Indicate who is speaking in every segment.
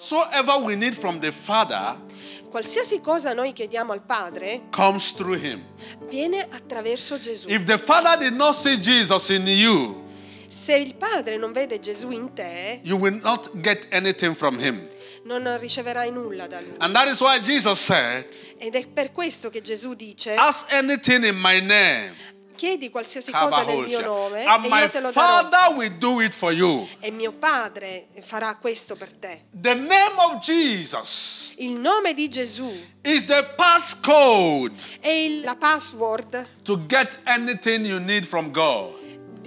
Speaker 1: Whatsoever we need from the Father
Speaker 2: Qualsiasi cosa noi chiediamo al Padre
Speaker 1: comes through Him.
Speaker 2: viene attraverso Gesù.
Speaker 1: If the Father did not see Jesus in you,
Speaker 2: Se il Padre non vede Gesù in te,
Speaker 1: you will not get anything from Him.
Speaker 2: non riceverai nulla da lui.
Speaker 1: And that is why Jesus said,
Speaker 2: Ed è per questo che Gesù dice:
Speaker 1: Ask anything in my name.
Speaker 2: Chiedi qualsiasi cosa nel mio nome
Speaker 1: And
Speaker 2: e io te lo darò. E mio Padre farà questo per te. Il nome di Gesù
Speaker 1: is the passcode
Speaker 2: è la password
Speaker 1: to get anything you need from God.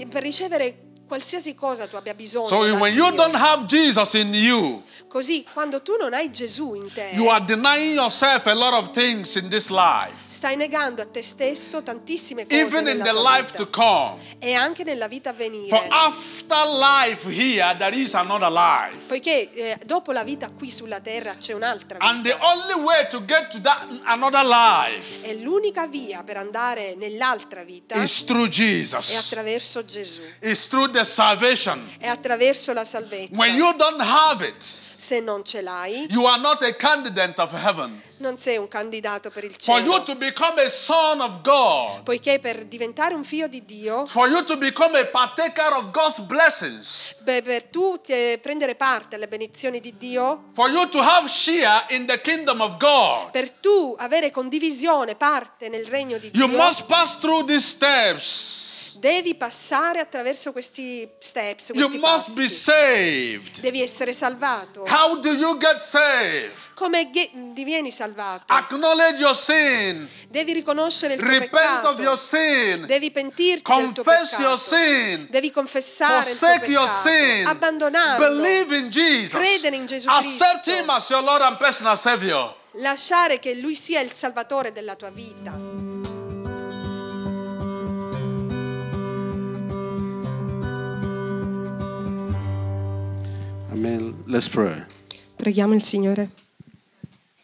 Speaker 2: per ricevere qualsiasi cosa tu abbia bisogno.
Speaker 1: So when you don't have Jesus in you,
Speaker 2: Così quando tu non hai Gesù in te,
Speaker 1: you are denying yourself a lot of things in this life.
Speaker 2: stai negando a te stesso tantissime cose
Speaker 1: Even in the life
Speaker 2: vita.
Speaker 1: to come.
Speaker 2: e anche nella vita a
Speaker 1: For
Speaker 2: venire.
Speaker 1: after life here, there is another life.
Speaker 2: Poiché eh, dopo la vita qui sulla terra c'è un'altra vita.
Speaker 1: And the only way to get to that another life
Speaker 2: E l'unica via per andare nell'altra vita
Speaker 1: is through
Speaker 2: è
Speaker 1: Jesus.
Speaker 2: attraverso Gesù,
Speaker 1: It's through the salvation.
Speaker 2: è attraverso la salvezza.
Speaker 1: When you don't have it,
Speaker 2: Se non ce l'hai,
Speaker 1: you are not a candidate of heaven.
Speaker 2: non sei un candidato per il
Speaker 1: For you
Speaker 2: cielo.
Speaker 1: to become a son of God,
Speaker 2: Poiché per diventare un figlio di Dio,
Speaker 1: for you to become a partaker of God's blessings,
Speaker 2: per tu prendere parte alle benedizioni di Dio,
Speaker 1: for you to have share in the kingdom of God,
Speaker 2: per tu avere condivisione, parte nel regno di
Speaker 1: you
Speaker 2: Dio,
Speaker 1: must pass through these steps.
Speaker 2: Devi passare attraverso questi steps,
Speaker 1: You
Speaker 2: questi
Speaker 1: must be saved.
Speaker 2: Devi essere salvato.
Speaker 1: How do you get saved?
Speaker 2: Come ge- divieni salvato?
Speaker 1: Acknowledge your sin.
Speaker 2: Devi riconoscere il tuo
Speaker 1: Repent
Speaker 2: peccato.
Speaker 1: of your sin.
Speaker 2: Devi pentirti del tuo
Speaker 1: Confess
Speaker 2: peccato.
Speaker 1: your sin.
Speaker 2: Devi confessare il tuo
Speaker 1: Forsake your
Speaker 2: peccato.
Speaker 1: sin.
Speaker 2: Abbandonarlo.
Speaker 1: Believe in Jesus.
Speaker 2: Credere in Gesù
Speaker 1: Accept
Speaker 2: Cristo.
Speaker 1: Him as your Lord and personal Savior.
Speaker 2: Lasciare che Lui sia il salvatore della tua vita.
Speaker 1: Let's pray.
Speaker 2: Preghiamo il Signore.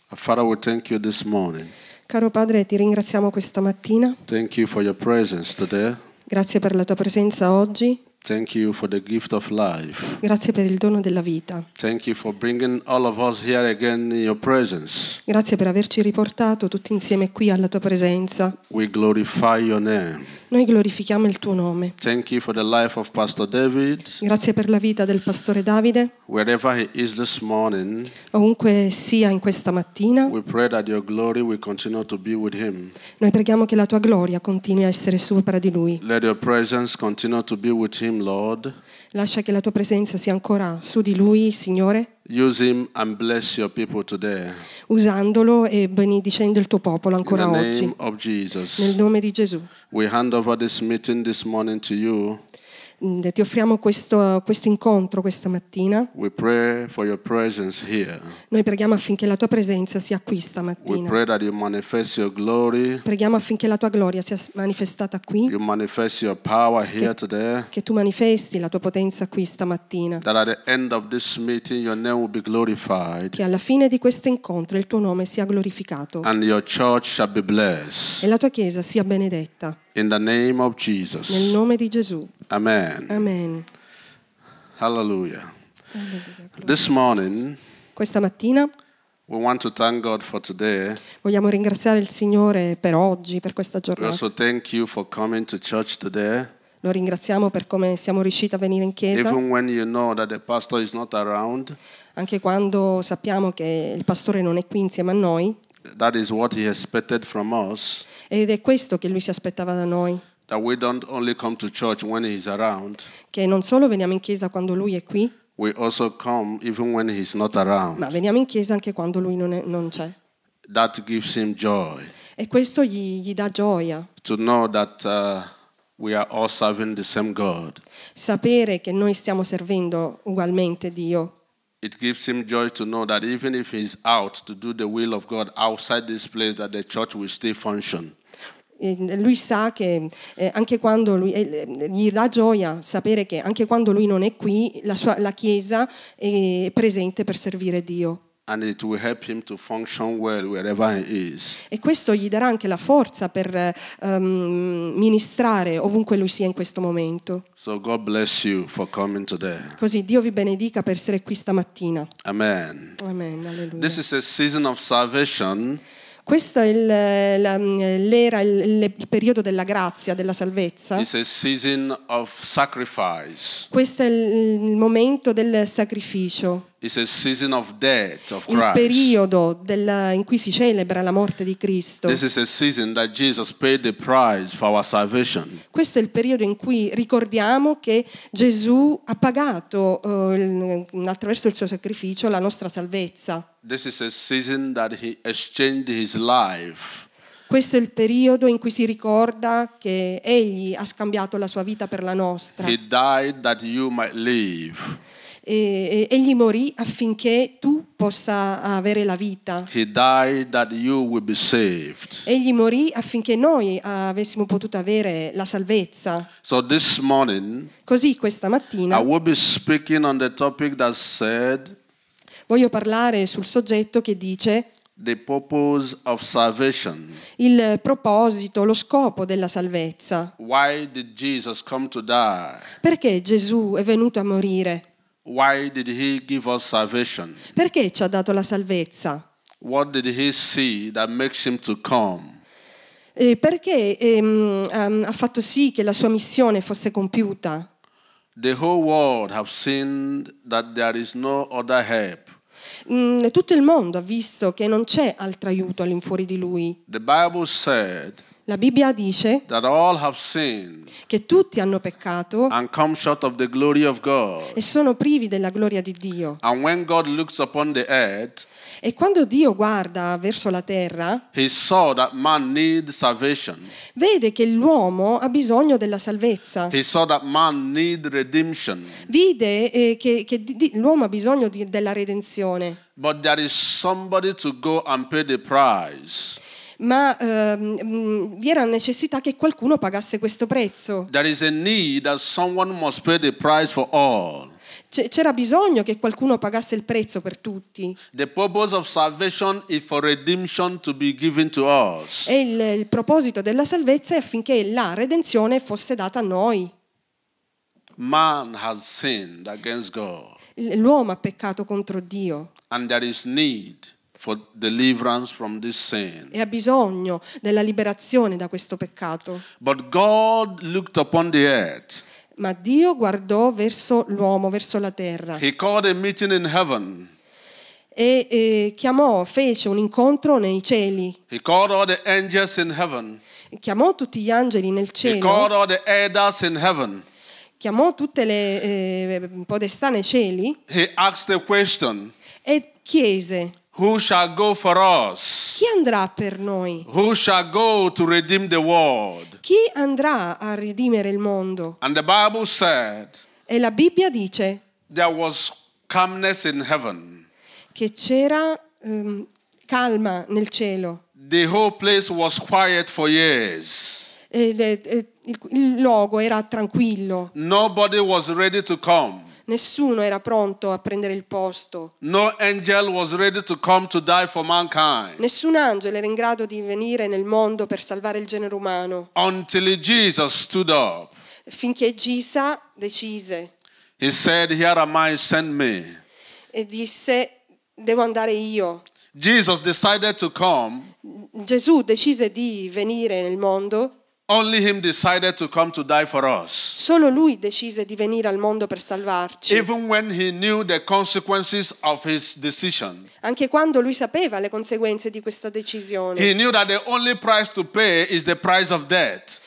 Speaker 1: Father, we thank you this morning.
Speaker 2: Caro Padre, ti ringraziamo questa mattina.
Speaker 1: Thank you for your presence today.
Speaker 2: Grazie per la tua presenza oggi.
Speaker 1: Thank you for the gift of life.
Speaker 2: Grazie per il dono della vita.
Speaker 1: Thank you for bringing all of us here again in your presence.
Speaker 2: Grazie per averci riportato tutti insieme qui alla tua presenza.
Speaker 1: We glorify your name.
Speaker 2: Noi glorifichiamo il tuo nome.
Speaker 1: Thank you for the life of Pastor David.
Speaker 2: Grazie per la vita del pastore Davide.
Speaker 1: Wherever he is this morning,
Speaker 2: Ovunque sia in questa mattina,
Speaker 1: we pray that your glory will continue to be with him.
Speaker 2: noi preghiamo che la tua gloria continui a essere sopra di lui.
Speaker 1: Let your presence continue to be with him, Lord.
Speaker 2: Lascia che la tua presenza sia ancora su di lui, Signore,
Speaker 1: Use him and bless your people today.
Speaker 2: usandolo e benedicendo il tuo popolo
Speaker 1: In
Speaker 2: ancora
Speaker 1: the
Speaker 2: oggi.
Speaker 1: name of
Speaker 2: Nel
Speaker 1: Jesus.
Speaker 2: nome di Gesù.
Speaker 1: We hand over this meeting this morning to you.
Speaker 2: Mm, Ti offriamo questo, questo incontro questa mattina.
Speaker 1: We pray for your presence here.
Speaker 2: Noi preghiamo affinché la tua presenza sia qui stamattina. Preghiamo affinché la tua gloria sia manifestata qui,
Speaker 1: today.
Speaker 2: che tu manifesti la tua potenza qui stamattina.
Speaker 1: That at the end of this meeting, your name will be glorified
Speaker 2: Che alla fine di questo incontro il tuo nome sia glorificato
Speaker 1: and your church shall be
Speaker 2: e la tua chiesa sia benedetta.
Speaker 1: In the name of
Speaker 2: Nel
Speaker 1: Jesus.
Speaker 2: nome di Gesù.
Speaker 1: Amen.
Speaker 2: Amen.
Speaker 1: Hallelujah. This morning,
Speaker 2: Questa mattina
Speaker 1: we want to thank God for today.
Speaker 2: vogliamo ringraziare il Signore per oggi, per questa giornata.
Speaker 1: also thank you for coming to church today.
Speaker 2: Lo ringraziamo per come siamo riusciti a venire in chiesa,
Speaker 1: Even when you know that the pastor is not around,
Speaker 2: anche quando sappiamo che il pastore non è qui insieme a noi.
Speaker 1: That is what he expected from us.
Speaker 2: Ed è questo che lui si aspettava da noi,
Speaker 1: That we don't only come to church when he's around,
Speaker 2: che non solo veniamo in chiesa quando lui è qui,
Speaker 1: we also come even when he's not around.
Speaker 2: ma veniamo in chiesa anche quando lui non, è- non c'è.
Speaker 1: That gives him joy
Speaker 2: E questo gli, gli dà gioia,
Speaker 1: to know that uh, we are all serving the same God.
Speaker 2: sapere che noi stiamo servendo ugualmente Dio.
Speaker 1: It gives him joy to know that even if he's out to do the will of God outside this place, that the church will still function.
Speaker 2: Lui sa che eh, anche quando lui, eh, gli dà gioia sapere che anche quando lui non è qui, la, sua, la Chiesa è presente per servire Dio.
Speaker 1: And it will help him to function well wherever he is.
Speaker 2: E questo gli darà anche la forza per ehm, ministrare ovunque lui sia in questo momento.
Speaker 1: So God bless you for coming today.
Speaker 2: Così Dio vi benedica per essere qui stamattina.
Speaker 1: Amen.
Speaker 2: Amen, alleluia.
Speaker 1: This is a season of salvation
Speaker 2: Questo è il, l'era, il, il periodo della grazia, della salvezza. Questo è il, il momento del sacrificio,
Speaker 1: It's a season of death of
Speaker 2: il periodo del- in cui si celebra la morte di Cristo. Questo è il periodo in cui ricordiamo che Gesù ha pagato eh, il- attraverso il suo sacrificio la nostra salvezza.
Speaker 1: This is a season that he exchanged his life
Speaker 2: Questo è il periodo in cui si ricorda che Egli ha scambiato la sua vita per la nostra.
Speaker 1: He died that you might live.
Speaker 2: E, egli morì affinché tu possa avere la vita.
Speaker 1: He died that you will be saved.
Speaker 2: Egli morì affinché noi avessimo potuto avere la salvezza.
Speaker 1: So this morning,
Speaker 2: Così questa
Speaker 1: I
Speaker 2: mattina
Speaker 1: will be speaking on the topic that said
Speaker 2: voglio parlare sul soggetto che dice
Speaker 1: the purpose of salvation.
Speaker 2: il proposito, lo scopo della salvezza.
Speaker 1: Why did Jesus come to die?
Speaker 2: Perché Gesù è venuto a morire?
Speaker 1: Why did he give us salvation?
Speaker 2: Perché ci ha dato la salvezza?
Speaker 1: What did he see that makes him to come?
Speaker 2: E perché ehm, ehm, ha fatto sì che la sua missione fosse compiuta?
Speaker 1: The whole world have seen that there is no other help.
Speaker 2: Mm, tutto il mondo ha visto che non c'è altro aiuto all'infuori di lui.
Speaker 1: The Bible said
Speaker 2: La Bibbia dice
Speaker 1: that all have sinned
Speaker 2: che tutti hanno peccato
Speaker 1: and come short of the glory of God.
Speaker 2: e sono privi della gloria di Dio.
Speaker 1: And when God looks upon the earth,
Speaker 2: E quando Dio guarda verso la terra,
Speaker 1: he saw that man needs salvation.
Speaker 2: vede che l'uomo ha bisogno della salvezza. Vide eh, che, che di- di- l'uomo ha bisogno di- della redenzione.
Speaker 1: But there is somebody to go and pay the price.
Speaker 2: Ma ehm, mm, vi era necessità che qualcuno pagasse questo prezzo. C'era bisogno che qualcuno pagasse il prezzo per tutti.
Speaker 1: The purpose of salvation is for redemption to be given to us.
Speaker 2: E il, il proposito della salvezza è affinché la redenzione fosse data a noi.
Speaker 1: Man has sinned against God,
Speaker 2: L'uomo ha peccato contro Dio
Speaker 1: and there is need for deliverance from this sin.
Speaker 2: e ha bisogno della liberazione da questo peccato.
Speaker 1: But God looked upon the earth.
Speaker 2: Ma Dio guardò verso l'uomo, verso la terra
Speaker 1: He called a meeting in heaven.
Speaker 2: e eh, chiamò, fece un incontro nei cieli.
Speaker 1: He called all the angels in heaven.
Speaker 2: Chiamò tutti gli angeli nel
Speaker 1: He called
Speaker 2: cielo,
Speaker 1: all the elders in heaven.
Speaker 2: chiamò tutte le eh, podestà nei cieli
Speaker 1: He asked a question
Speaker 2: e chiese,
Speaker 1: Who shall go for us?
Speaker 2: chi andrà per noi?
Speaker 1: Who shall go to redeem the world?
Speaker 2: Chi andrà a redimere il mondo?
Speaker 1: And the Bible said
Speaker 2: E la Bibbia dice
Speaker 1: there was calmness in heaven.
Speaker 2: che c'era ehm, calma nel cielo.
Speaker 1: The whole place was quiet for years.
Speaker 2: E e il, il luogo era tranquillo,
Speaker 1: Nobody was ready to come.
Speaker 2: Nessuno era pronto a prendere il posto,
Speaker 1: No angel was ready to come to die for mankind.
Speaker 2: nessun angelo era in grado di venire nel mondo per salvare il genere umano,
Speaker 1: Until Jesus stood up.
Speaker 2: finché Gisa decise
Speaker 1: He said, Here am I, send me.
Speaker 2: e disse devo andare io.
Speaker 1: Jesus decided to come.
Speaker 2: Gesù decise di venire nel mondo,
Speaker 1: Only him decided to come to die for us.
Speaker 2: solo lui decise di venire al mondo per salvarci,
Speaker 1: Even when he knew the consequences of his decision.
Speaker 2: anche quando lui sapeva le conseguenze di questa decisione.
Speaker 1: He knew that the only price to pay is the price of death.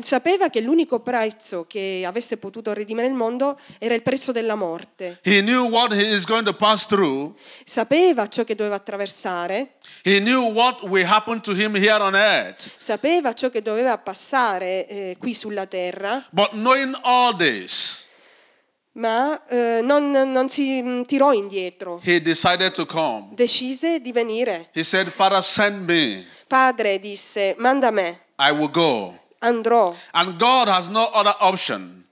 Speaker 2: Sapeva che l'unico prezzo che avesse potuto redimere il mondo era il prezzo della morte. Sapeva ciò che doveva attraversare, sapeva ciò che doveva passare eh, qui sulla terra,
Speaker 1: But knowing all this,
Speaker 2: ma eh, non, non si mm, tirò indietro. Decise di venire.
Speaker 1: Said.
Speaker 2: Padre disse, manda me,
Speaker 1: I will go.
Speaker 2: Andrò.
Speaker 1: And God has no other option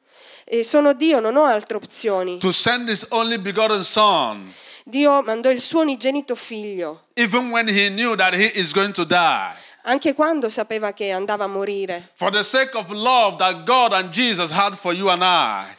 Speaker 2: E sono Dio, non ho altre opzioni.
Speaker 1: to send his only begotten Son
Speaker 2: Dio mandò il suo unigenito figlio,
Speaker 1: even when he knew that he is going to die.
Speaker 2: anche quando sapeva che andava a morire,
Speaker 1: For the sake of love that God and Jesus had for you and I.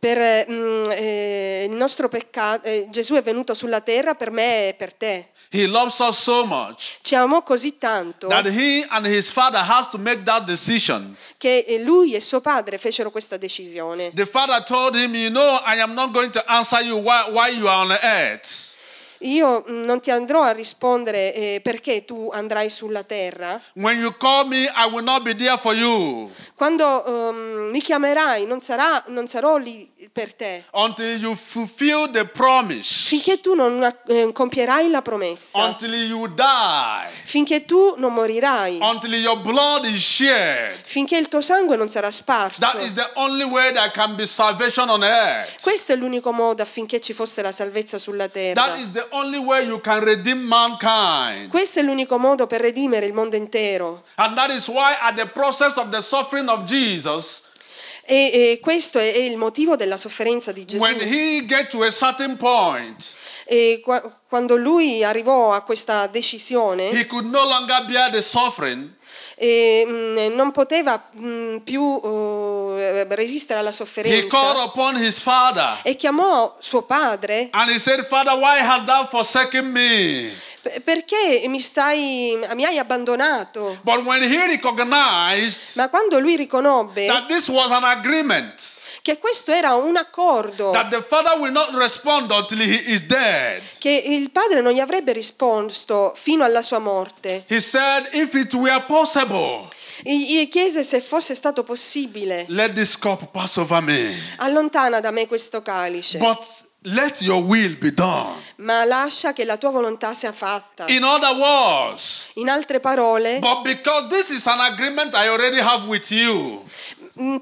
Speaker 2: per mm, eh, il nostro peccato. eh, Gesù è venuto sulla terra per me e per te.
Speaker 1: He loves us so much
Speaker 2: Ci amò così tanto
Speaker 1: that he and his father has to make that decision.
Speaker 2: che lui e suo padre fecero questa decisione.
Speaker 1: The father told him, You know, I am not going to answer you why, while you are on earth.
Speaker 2: Io mm, non ti andrò a rispondere eh, perché tu andrai sulla terra.
Speaker 1: Me,
Speaker 2: Quando ehm, mi chiamerai non, sarà- non sarò lì per te.
Speaker 1: until you fulfill the promise,
Speaker 2: Finché tu non eh, compierai la promessa. Finché tu non morirai. Finché il tuo sangue non sarà sparso. Questo è l'unico modo affinché ci fosse la salvezza sulla terra.
Speaker 1: Is the only way you can redeem mankind.
Speaker 2: Questo è l'unico modo per redimere il mondo intero.
Speaker 1: And that is why, at the process of the suffering of Jesus,
Speaker 2: E, e questo è, è il motivo della sofferenza di Gesù.
Speaker 1: when he get to a certain point,
Speaker 2: E qua- quando lui arrivò a questa decisione,
Speaker 1: he could no longer bear the suffering.
Speaker 2: e, mh, non poteva mh, più eh, resistere alla
Speaker 1: He called
Speaker 2: sofferenza
Speaker 1: upon his father
Speaker 2: e chiamò suo padre
Speaker 1: and he said, Father, why hast thou forsaken me?
Speaker 2: "Per- perché mi, stai, mi hai abbandonato
Speaker 1: But when he recognized
Speaker 2: ma quando lui riconobbe che questo era un accordo.
Speaker 1: That the father will not respond until he is dead,
Speaker 2: che il padre non gli avrebbe risposto fino alla sua morte.
Speaker 1: He said, If it were possible,
Speaker 2: gli chiese se fosse stato possibile.
Speaker 1: let this cup pass over me.
Speaker 2: allontana da me questo calice.
Speaker 1: But let your will be done.
Speaker 2: ma lascia che la tua volontà sia fatta.
Speaker 1: In other words,
Speaker 2: in altre parole
Speaker 1: but because this is an agreement I already have with you,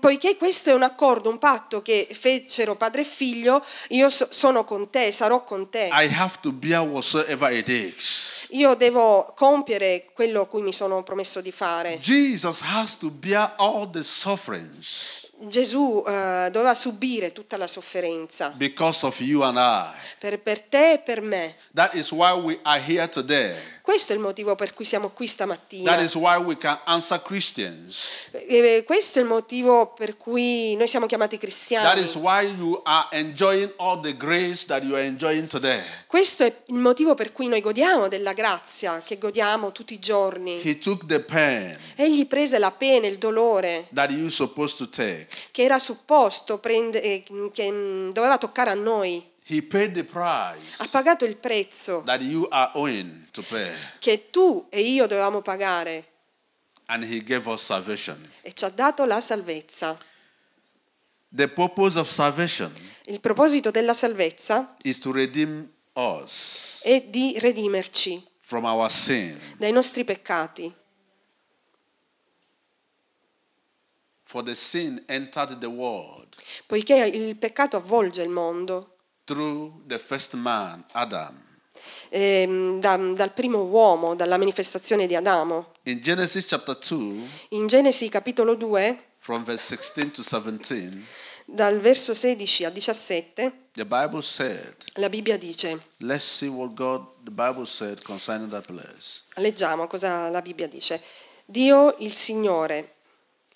Speaker 2: Poiché questo è un accordo, un patto che fecero padre e figlio, io so- sono con te, sarò con te.
Speaker 1: Is.
Speaker 2: Io devo compiere quello a cui mi sono promesso di fare. Gesù eh, doveva subire tutta la sofferenza per, per te e per me. Questo è il motivo per cui siamo qui stamattina.
Speaker 1: That is why we can answer Christians.
Speaker 2: E questo è il motivo per cui noi siamo chiamati
Speaker 1: That
Speaker 2: cristiani.
Speaker 1: is why you are enjoying all the grace that you are enjoying today.
Speaker 2: Questo è il motivo per cui noi godiamo della grazia che godiamo tutti i giorni.
Speaker 1: He took the pain
Speaker 2: Egli prese la pena, il dolore
Speaker 1: that you supposed to take.
Speaker 2: che era supposto prende- eh, che doveva toccare a noi.
Speaker 1: He paid the
Speaker 2: Ha pagato il prezzo
Speaker 1: that you are owing to pay.
Speaker 2: che tu e io dovevamo pagare
Speaker 1: And he gave us salvation.
Speaker 2: e ci ha dato la salvezza.
Speaker 1: The purpose of salvation
Speaker 2: Il proposito della salvezza
Speaker 1: is to redeem us
Speaker 2: è di redimerci
Speaker 1: from our sin.
Speaker 2: dai nostri peccati,
Speaker 1: For the sin entered the world
Speaker 2: poiché il peccato avvolge il mondo
Speaker 1: through the first man, Adam.
Speaker 2: ehm, da- dal primo uomo, dalla manifestazione di Adamo.
Speaker 1: In chapter 2,
Speaker 2: In Genesi capitolo 2,
Speaker 1: from verse 16 to 17,
Speaker 2: dal verso 16 a 17,
Speaker 1: the Bible said,
Speaker 2: la Bibbia dice,
Speaker 1: let's see what God, the Bible said concerning that place.
Speaker 2: leggiamo cosa la Bibbia dice. Dio il Signore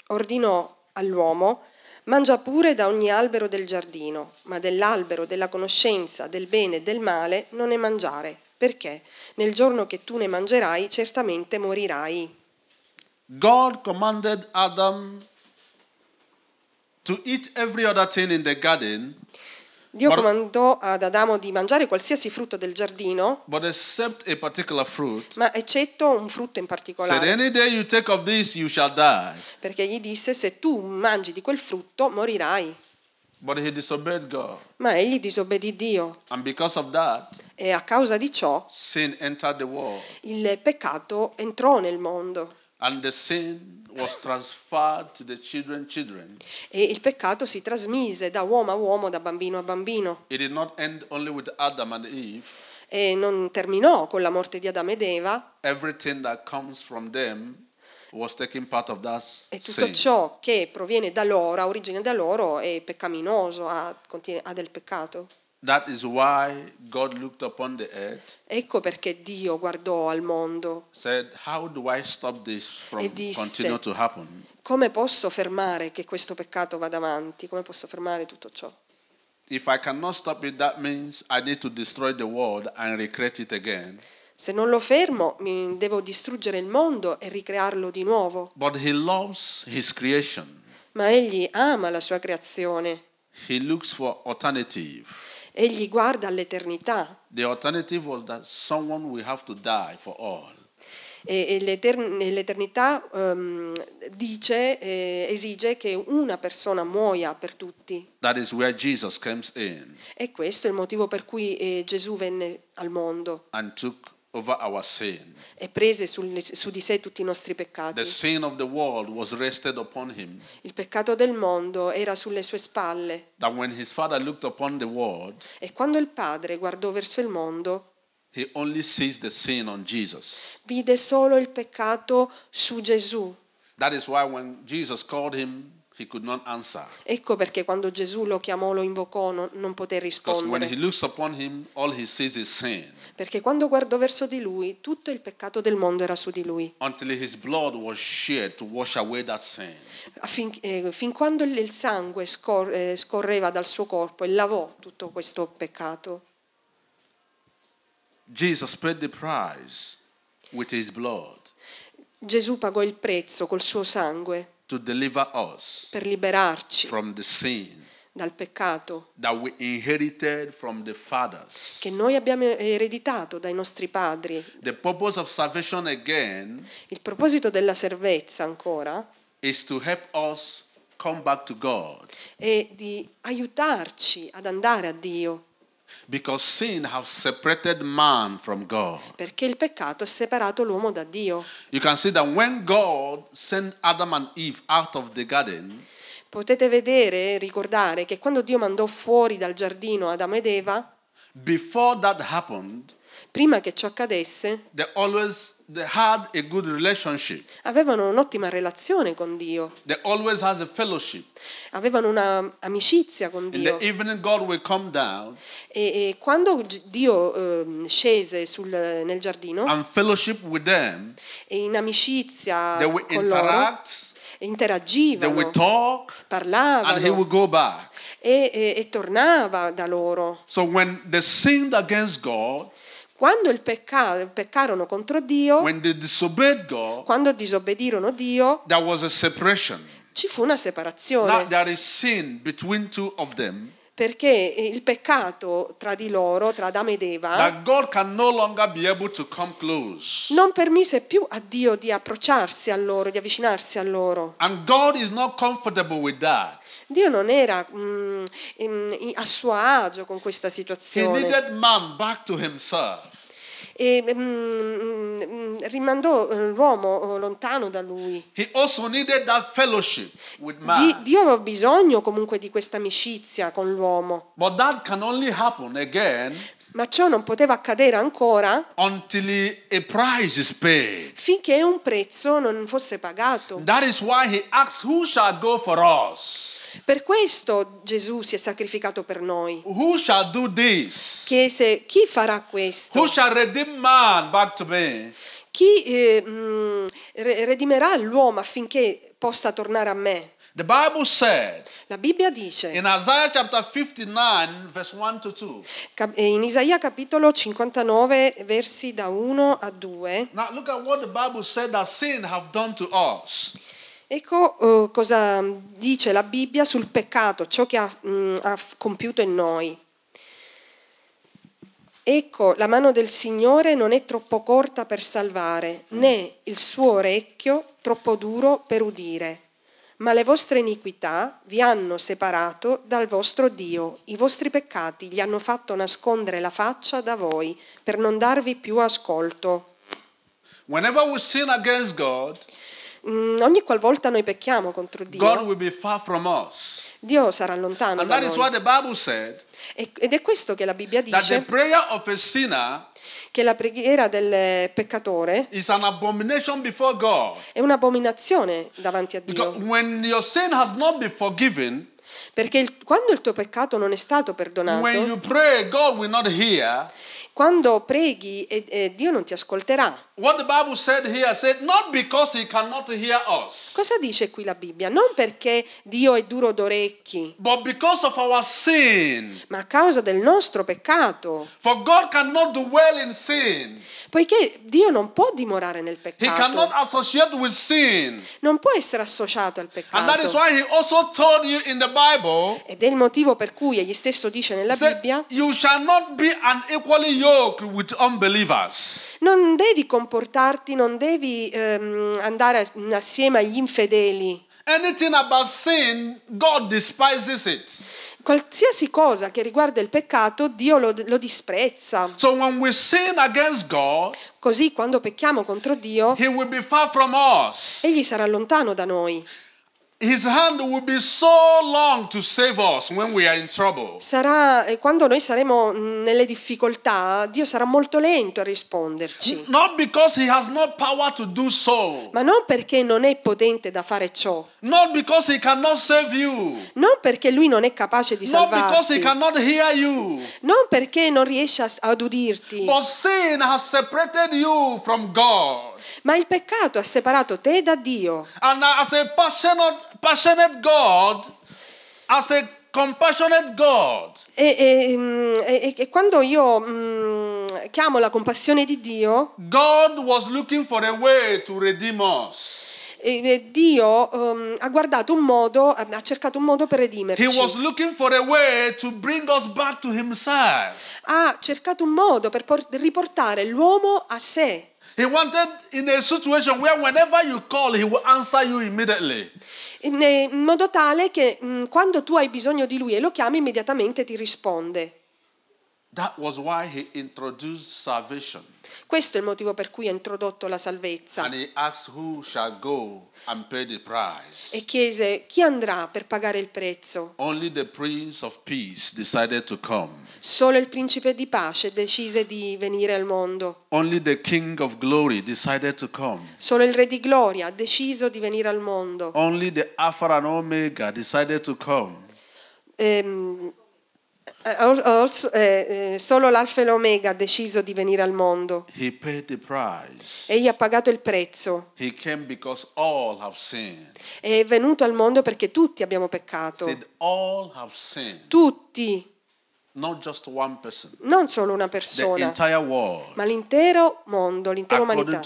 Speaker 2: ordinò all'uomo, mangia pure da ogni albero del giardino, ma dell'albero della conoscenza del bene e del male non ne mangiare, perché nel giorno che tu ne mangerai certamente morirai.
Speaker 1: God commanded Adam to eat every other thing in the garden,
Speaker 2: Dio comandò ad Adamo di mangiare qualsiasi frutto del giardino,
Speaker 1: fruit.
Speaker 2: ma eccetto un frutto in particolare,
Speaker 1: this,
Speaker 2: perché gli disse se tu mangi di quel frutto morirai. Ma egli disobbedì Dio.
Speaker 1: That,
Speaker 2: e a causa di ciò il peccato entrò nel mondo.
Speaker 1: And the sin was transferred to the children, children.
Speaker 2: e il peccato si trasmise da uomo a uomo, da bambino a bambino
Speaker 1: Eve.
Speaker 2: e non terminò con la morte di Adamo ed Eva
Speaker 1: Everything that comes from them
Speaker 2: e tutto
Speaker 1: sin.
Speaker 2: ciò che proviene da loro, ha origine da loro, è peccaminoso, ha, contiene- ha del peccato.
Speaker 1: That is why God looked upon the earth,
Speaker 2: Ecco perché Dio guardò al mondo.
Speaker 1: said, How do I stop this from
Speaker 2: E disse-? Come posso fermare che questo peccato vada avanti? Come posso fermare tutto ciò?
Speaker 1: If I cannot stop it, that means I need to destroy the world and recreate it again.
Speaker 2: Se non lo fermo, devo distruggere il mondo e ricrearlo di nuovo.
Speaker 1: But he loves his creation.
Speaker 2: Ma egli ama la sua creazione.
Speaker 1: He looks for alternative.
Speaker 2: Egli guarda all'eternità
Speaker 1: The alternative was that someone will have to die for all.
Speaker 2: e, e l'etern- l'eternità ehm, dice, eh, esige che una persona muoia per tutti.
Speaker 1: That is where Jesus comes in
Speaker 2: E questo è il motivo per cui eh, Gesù venne al mondo
Speaker 1: and took.
Speaker 2: E prese sul- su di sé tutti i nostri peccati.
Speaker 1: The sin of the world was rested upon him.
Speaker 2: Il peccato del mondo era sulle sue spalle
Speaker 1: That when his father looked upon the world,
Speaker 2: e quando il padre guardò verso il mondo
Speaker 1: he only sees the sin on Jesus.
Speaker 2: vide solo il peccato su Gesù.
Speaker 1: That is why when Jesus called him, he could not answer.
Speaker 2: Ecco perché quando Gesù lo chiamò, lo invocò, non, non poté
Speaker 1: Because when he
Speaker 2: rispondere.
Speaker 1: looks upon him, all he sees is sin.
Speaker 2: Perché quando guardò verso di lui, tutto il peccato del mondo era su di lui.
Speaker 1: Until his blood was shed to wash away that sin.
Speaker 2: Fin, eh, fin quando il il sangue scor- eh, scorreva dal suo corpo e lavò tutto questo peccato.
Speaker 1: Jesus paid the price with his blood
Speaker 2: Gesù pagò il prezzo col suo sangue
Speaker 1: to deliver us
Speaker 2: per liberarci
Speaker 1: from the sin
Speaker 2: dal peccato
Speaker 1: that we inherited from the fathers.
Speaker 2: che noi abbiamo ereditato dai nostri padri.
Speaker 1: The purpose of salvation again
Speaker 2: Il proposito della servezza ancora
Speaker 1: is to help us come back to God
Speaker 2: è di aiutarci ad andare a Dio,
Speaker 1: because sin has separated man from God.
Speaker 2: perché il peccato ha separato l'uomo da Dio.
Speaker 1: You can see that when God sent Adam and Eve out of the garden,
Speaker 2: Potete vedere, ricordare che quando Dio mandò fuori dal giardino Adamo ed Eva,
Speaker 1: before that happened,
Speaker 2: prima che ciò accadesse,
Speaker 1: they always they had a good relationship.
Speaker 2: avevano un'ottima relazione con Dio,
Speaker 1: They always has a fellowship.
Speaker 2: avevano un'amicizia con
Speaker 1: In
Speaker 2: Dio.
Speaker 1: the evening, God will come down
Speaker 2: E, e quando Dio ehm, scese sul- nel giardino,
Speaker 1: and fellowship with them.
Speaker 2: e in amicizia con loro,
Speaker 1: interact. They will
Speaker 2: interagivano,
Speaker 1: talk, and He
Speaker 2: parlavano
Speaker 1: will go back.
Speaker 2: e, e- e tornava da loro.
Speaker 1: So when they sinned against God,
Speaker 2: Quando il pecca- peccarono contro Dio,
Speaker 1: God,
Speaker 2: quando disobbedirono Dio, ci fu una
Speaker 1: Now
Speaker 2: separazione,
Speaker 1: there is sin between two of them.
Speaker 2: Perché il peccato tra di loro, tra Adamo ed Eva,
Speaker 1: no
Speaker 2: non permise più a Dio di approcciarsi a loro, di avvicinarsi a loro. Dio non era mm, a suo agio con questa situazione e mm, mm, rimandò eh, l'uomo eh, lontano da lui. Di-. Dio aveva bisogno comunque di questa amicizia con l'uomo, ma ciò non poteva accadere ancora
Speaker 1: until he- a price is paid.
Speaker 2: finché un prezzo non fosse pagato.
Speaker 1: That is why he asks, Who shall go for us?
Speaker 2: Per questo Gesù si è sacrificato per noi.
Speaker 1: Who shall do this?
Speaker 2: Chiese chi farà questo?
Speaker 1: Who shall redeem man back to me?
Speaker 2: Chi eh, mm, re- redimerà l'uomo affinché possa tornare a me?
Speaker 1: The Bible said
Speaker 2: La Bibbia dice
Speaker 1: in Isaiah chapter 59, verse 1 to 2.
Speaker 2: cap- eh, in Isaia capitolo 59 versi da 1 a 2.
Speaker 1: Now look at what the Bible said that sin have done to us.
Speaker 2: Ecco eh, cosa dice la Bibbia sul peccato, ciò che ha, mm, ha compiuto in noi. Ecco, la mano del Signore non è troppo corta per salvare, né il suo orecchio troppo duro per udire. Ma le vostre iniquità vi hanno separato dal vostro Dio, i vostri peccati gli hanno fatto nascondere la faccia da voi per non darvi più ascolto.
Speaker 1: Whenever we sin against God,
Speaker 2: Mm, ogni qualvolta noi pecchiamo contro Dio. Dio sarà lontano
Speaker 1: And
Speaker 2: da noi.
Speaker 1: said
Speaker 2: Ed è questo che la Bibbia dice, che la preghiera del peccatore è un'abominazione davanti a Dio.
Speaker 1: forgiven,
Speaker 2: Perché il- quando il tuo peccato non è stato perdonato,
Speaker 1: pray,
Speaker 2: quando preghi e, e Dio non ti ascolterà.
Speaker 1: What the Bible said here said, not because He cannot hear us,
Speaker 2: Cosa dice qui la Bibbia? Non perché Dio è duro d'orecchi,
Speaker 1: but because of our sin.
Speaker 2: ma a causa del nostro peccato.
Speaker 1: For God cannot dwell in sin.
Speaker 2: Poiché Dio non può dimorare nel
Speaker 1: He cannot
Speaker 2: peccato,
Speaker 1: associate with sin.
Speaker 2: non può essere associato al
Speaker 1: And that is
Speaker 2: peccato.
Speaker 1: why He also told you in the Bible,
Speaker 2: Ed è il motivo per cui egli stesso dice nella
Speaker 1: said,
Speaker 2: Bibbia,
Speaker 1: you shall not be unequally yoked with unbelievers.
Speaker 2: non devi comportarti, non devi ehm, andare assieme agli infedeli.
Speaker 1: Anything about sin, God despises it.
Speaker 2: Qualsiasi cosa che riguarda il peccato, Dio lo, lo disprezza.
Speaker 1: So when we sin against God,
Speaker 2: Così quando pecchiamo contro Dio,
Speaker 1: He will be far from us.
Speaker 2: egli sarà lontano da noi.
Speaker 1: His hand will be so long to save us when we are in trouble.
Speaker 2: Sarà, quando noi saremo mh, nelle difficoltà, Dio sarà molto lento a risponderci.
Speaker 1: Not because He has no power to do so,
Speaker 2: Ma non perché non è potente da fare ciò,
Speaker 1: not because He cannot save you,
Speaker 2: non perché Lui non è capace di
Speaker 1: not because He
Speaker 2: salvarti,
Speaker 1: cannot hear you,
Speaker 2: non perché non riesce ad udirti,
Speaker 1: but sin has separated you from God.
Speaker 2: ma il peccato ha separato te da Dio.
Speaker 1: And as a passionate, passionate God, as a compassionate God,
Speaker 2: E, e, mh, e- e quando io mh, chiamo la compassione di Dio,
Speaker 1: God was looking for a way to redeem us.
Speaker 2: e- e Dio ehm, ha guardato un modo, ha cercato un modo per redimerci. Ha cercato un modo per por- riportare l'uomo a sé.
Speaker 1: He wanted in a situation where whenever you call, He will answer you immediately.
Speaker 2: in in modo tale che mh, quando tu hai bisogno di lui e lo chiami immediatamente ti risponde.
Speaker 1: That was why He introduced salvation.
Speaker 2: Questo è il motivo per cui ha introdotto la salvezza
Speaker 1: And He asked who shall go and pay the price.
Speaker 2: e chiese chi andrà per pagare il prezzo.
Speaker 1: Only the Prince of Peace decided to come.
Speaker 2: Solo il principe di pace decise di venire al mondo.
Speaker 1: Only the King of Glory decided to come.
Speaker 2: Solo il re di gloria ha deciso di venire al mondo.
Speaker 1: Only the Alpha and Omega decided to come.
Speaker 2: Ehm, eh, also- eh, eh, solo l'alfa e l'omega ha deciso di venire al mondo.
Speaker 1: He paid the price.
Speaker 2: Egli ha pagato il prezzo.
Speaker 1: He came because all have sinned.
Speaker 2: È venuto al mondo perché tutti abbiamo peccato.
Speaker 1: Said all have sinned.
Speaker 2: Tutti,
Speaker 1: Not just one person.
Speaker 2: non solo una persona, ma l'intero mondo, l'intera umanità.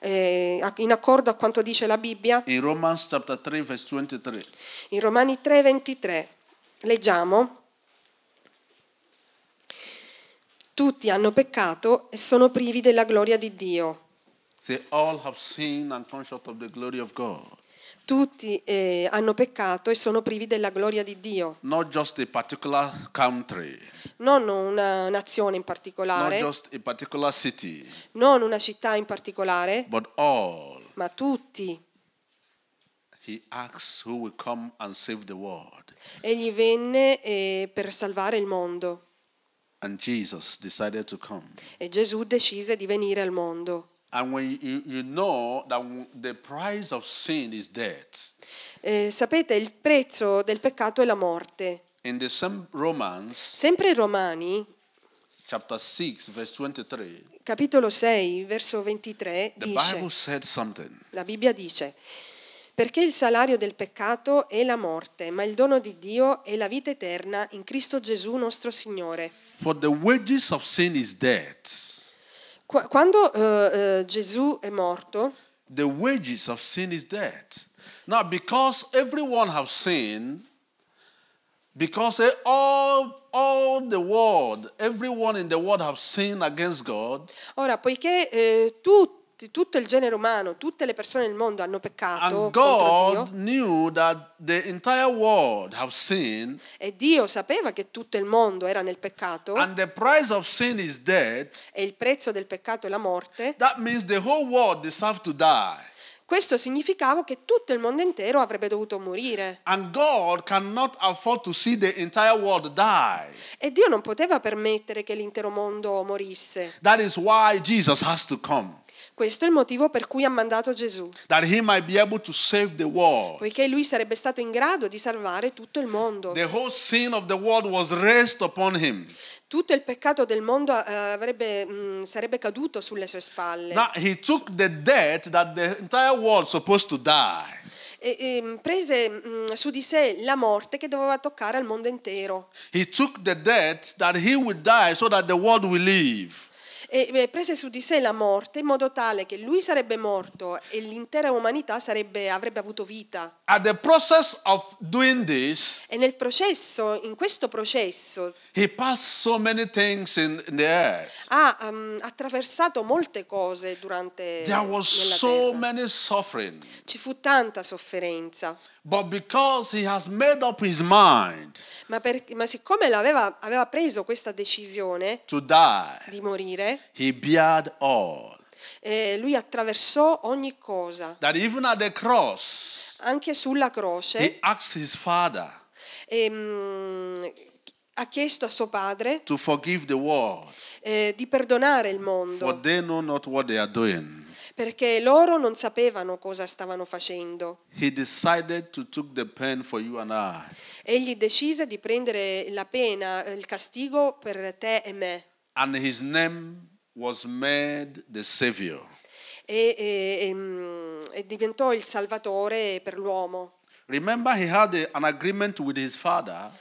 Speaker 2: Eh, in accordo a quanto dice la Bibbia,
Speaker 1: In chapter 3 verse 23.
Speaker 2: in Romani 3:23 leggiamo Tutti hanno peccato e sono privi della gloria di Dio. Tutti eh, hanno peccato e sono privi della gloria di Dio. Non una nazione in particolare, non una città in particolare, ma tutti. Egli venne eh, per salvare il mondo e Gesù decise di venire al mondo.
Speaker 1: And when you, you know that the price of sin is death,
Speaker 2: Eh, sapete, il prezzo del peccato è la morte.
Speaker 1: in the same Romans
Speaker 2: Sempre in Romani,
Speaker 1: chapter 6, verse 23,
Speaker 2: capitolo 6, verso 23,
Speaker 1: the
Speaker 2: dice, la Bibbia dice, perché il salario del peccato è la morte, ma il dono di Dio è la vita eterna in Cristo Gesù nostro Signore.
Speaker 1: For the wages of sin is death.
Speaker 2: Qua- Quando eh, eh, Gesù è morto,
Speaker 1: The wages of sin is death. Now, because everyone have sinned, because all, all the world, everyone in the world have sinned against God,
Speaker 2: ora poiché eh, tutti, tutto il genere umano, tutte le persone del mondo hanno peccato
Speaker 1: and
Speaker 2: contro Dio
Speaker 1: God knew that the entire world have sinned,
Speaker 2: e Dio sapeva che tutto il mondo era nel peccato
Speaker 1: and the price of sin is death,
Speaker 2: e il prezzo del peccato è la morte,
Speaker 1: that means the whole world deserves to die.
Speaker 2: Questo significava che tutto il mondo intero avrebbe dovuto morire.
Speaker 1: And God cannot afford to see the entire world die.
Speaker 2: E Dio non poteva permettere che l'intero mondo morisse.
Speaker 1: That is why Jesus has to come,
Speaker 2: Questo è il motivo per cui ha mandato Gesù,
Speaker 1: that he might be able to save the world.
Speaker 2: poiché lui sarebbe stato in grado di salvare tutto il mondo.
Speaker 1: The whole sin of the world was raised upon him.
Speaker 2: Tutto il peccato del mondo eh, avrebbe, mh, sarebbe caduto sulle sue spalle.
Speaker 1: Now he took the death that the entire world supposed to die.
Speaker 2: E, e, prese mh, su di sé la morte che doveva toccare al mondo intero.
Speaker 1: He took the death that he would die so that the world will live.
Speaker 2: E prese su di sé la morte in modo tale che lui sarebbe morto e l'intera umanità sarebbe- avrebbe avuto vita.
Speaker 1: This,
Speaker 2: E nel processo, in questo processo,
Speaker 1: so
Speaker 2: ha um, attraversato molte cose durante
Speaker 1: There was so.
Speaker 2: Ci fu tanta sofferenza,
Speaker 1: But because he has made up his mind
Speaker 2: ma, per- ma siccome l'aveva- aveva preso questa decisione
Speaker 1: to die,
Speaker 2: di morire,
Speaker 1: he bared all.
Speaker 2: eh, lui attraversò ogni cosa,
Speaker 1: That even at the cross,
Speaker 2: anche sulla croce.
Speaker 1: he asked his father
Speaker 2: e, mm, ha chiesto a suo padre
Speaker 1: to forgive the world,
Speaker 2: eh, di perdonare il
Speaker 1: for
Speaker 2: mondo
Speaker 1: they know not what they are doing.
Speaker 2: Perché loro non sapevano cosa stavano facendo.
Speaker 1: He decided to take the pen for you and I.
Speaker 2: Egli decise di prendere la pena, eh, il castigo per te e me.
Speaker 1: And his name was made the Savior.
Speaker 2: E, e- e, mm, e diventò il salvatore per l'uomo.
Speaker 1: Remember, he had an agreement with his father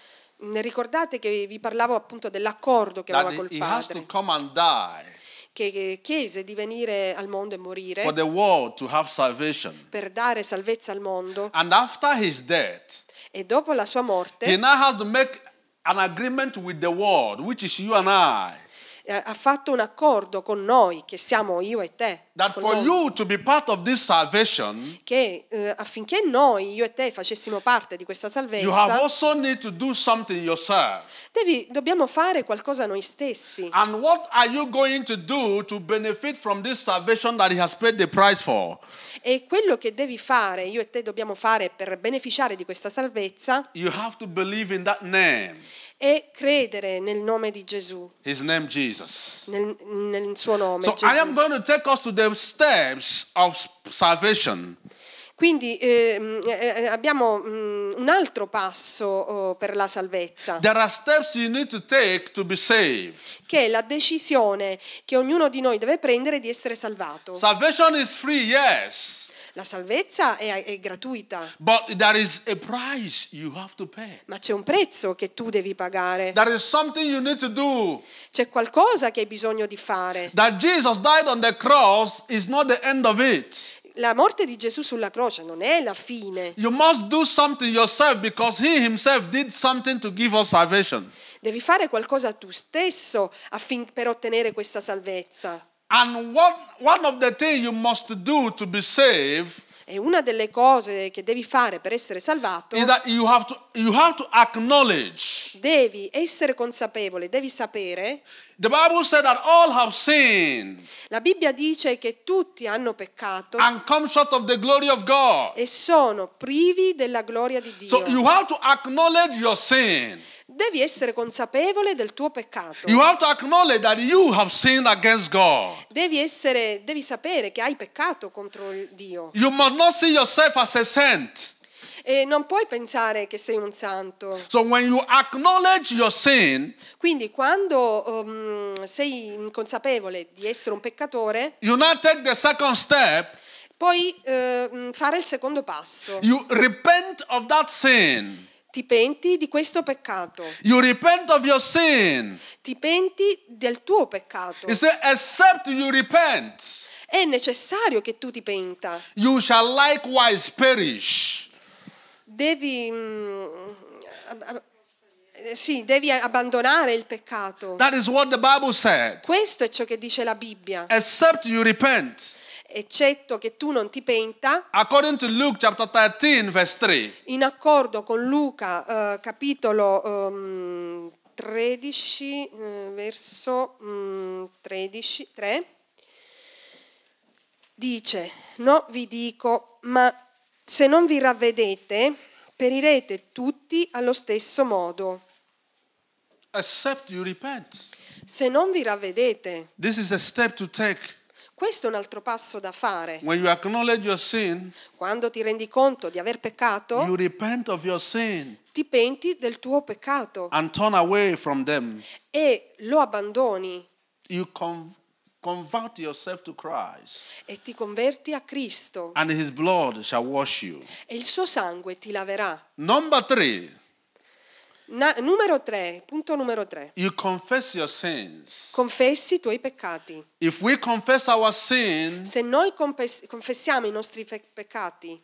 Speaker 2: Ne Ricordate che vi parlavo appunto dell'accordo che aveva col
Speaker 1: he has to
Speaker 2: padre,
Speaker 1: come and die
Speaker 2: che, chiese di venire al mondo e
Speaker 1: for
Speaker 2: morire
Speaker 1: the world to have salvation.
Speaker 2: per dare salvezza al mondo.
Speaker 1: And after his death,
Speaker 2: E dopo la sua
Speaker 1: he
Speaker 2: morte
Speaker 1: now has to make an agreement with the world, which is you and I,
Speaker 2: ha fatto un accordo con noi, che siamo io e te,
Speaker 1: that
Speaker 2: con
Speaker 1: for
Speaker 2: noi,
Speaker 1: you to be part of this salvation,
Speaker 2: che eh, affinché noi, io e te, facessimo parte di questa salvezza, devi- dobbiamo fare qualcosa noi stessi.
Speaker 1: And what are you going to do to benefit from this salvation that he has paid the price for?
Speaker 2: E quello che devi fare, io e te dobbiamo fare per beneficiare di questa salvezza,
Speaker 1: You have to believe in that name,
Speaker 2: è credere nel nome di Gesù,
Speaker 1: his name Jesus.
Speaker 2: nel, nel suo nome.
Speaker 1: So I am
Speaker 2: Gesù.
Speaker 1: going to take us to the steps of salvation.
Speaker 2: Quindi ehm, eh, eh, abbiamo mm, un altro passo oh, per la salvezza,
Speaker 1: to to
Speaker 2: che è la decisione che ognuno di noi deve prendere di essere salvato.
Speaker 1: Salvation is free, yes,
Speaker 2: La salvezza è, è gratuita,
Speaker 1: but there is a price you have to pay.
Speaker 2: ma c'è un prezzo che tu devi pagare.
Speaker 1: There is something you need to do.
Speaker 2: C'è qualcosa che hai bisogno di fare.
Speaker 1: That Jesus died on the cross is not the end of it.
Speaker 2: La morte di Gesù sulla croce non è la fine.
Speaker 1: You must do something yourself because he himself did something to give us salvation.
Speaker 2: Devi fare qualcosa tu stesso affin- per ottenere questa salvezza.
Speaker 1: And what, one of the things you must do to be saved
Speaker 2: E una delle cose che devi fare per essere salvato,
Speaker 1: you have to, you have to
Speaker 2: devi essere consapevole, devi sapere.
Speaker 1: The Bible said that all have sinned
Speaker 2: La Bibbia dice che tutti hanno peccato
Speaker 1: and come short of the glory of God.
Speaker 2: e sono privi della gloria di
Speaker 1: So you
Speaker 2: Dio.
Speaker 1: have to acknowledge your sin.
Speaker 2: Devi essere consapevole del tuo peccato.
Speaker 1: You have to acknowledge that you have sinned against God.
Speaker 2: Devi, essere, devi sapere che hai peccato contro Dio.
Speaker 1: You must not see yourself as a saint.
Speaker 2: E non puoi pensare che sei un santo.
Speaker 1: So sin,
Speaker 2: Quindi quando um, sei consapevole di essere un peccatore,
Speaker 1: step.
Speaker 2: puoi eh, fare il secondo passo.
Speaker 1: You repent of that sin.
Speaker 2: Ti penti di questo peccato.
Speaker 1: You repent of your sin.
Speaker 2: Ti penti del tuo peccato.
Speaker 1: He said, except you repent,
Speaker 2: È necessario che tu ti penta.
Speaker 1: you shall likewise perish.
Speaker 2: Devi, mm, eh, sì, devi abbandonare il peccato.
Speaker 1: That is what the Bible said.
Speaker 2: Questo è ciò che dice la Bibbia.
Speaker 1: Except you repent.
Speaker 2: Eccetto che tu non ti penta,
Speaker 1: According to Luke chapter 13, verse 3.
Speaker 2: in accordo con Luca eh, capitolo ehm, 13, eh, verso mm, 13, 3. dice, no vi dico, ma se non vi ravvedete, perirete tutti allo stesso modo.
Speaker 1: Except you repent.
Speaker 2: Se non vi ravvedete,
Speaker 1: This is a step to take.
Speaker 2: Questo è un altro passo da fare.
Speaker 1: When you acknowledge your sin,
Speaker 2: Quando ti rendi conto di aver
Speaker 1: you
Speaker 2: peccato,
Speaker 1: repent of your sin
Speaker 2: ti penti del tuo peccato
Speaker 1: and turn away from them.
Speaker 2: e lo abbandoni
Speaker 1: You con- convert yourself to Christ,
Speaker 2: e ti converti a Cristo
Speaker 1: and his blood shall wash you.
Speaker 2: e il suo sangue ti laverà.
Speaker 1: Number three,
Speaker 2: Na- numero 3, punto numero 3.
Speaker 1: you confess your sins.
Speaker 2: Confessi i tuoi peccati.
Speaker 1: If we confess our sin,
Speaker 2: Se noi compes- confessiamo i nostri fe- peccati,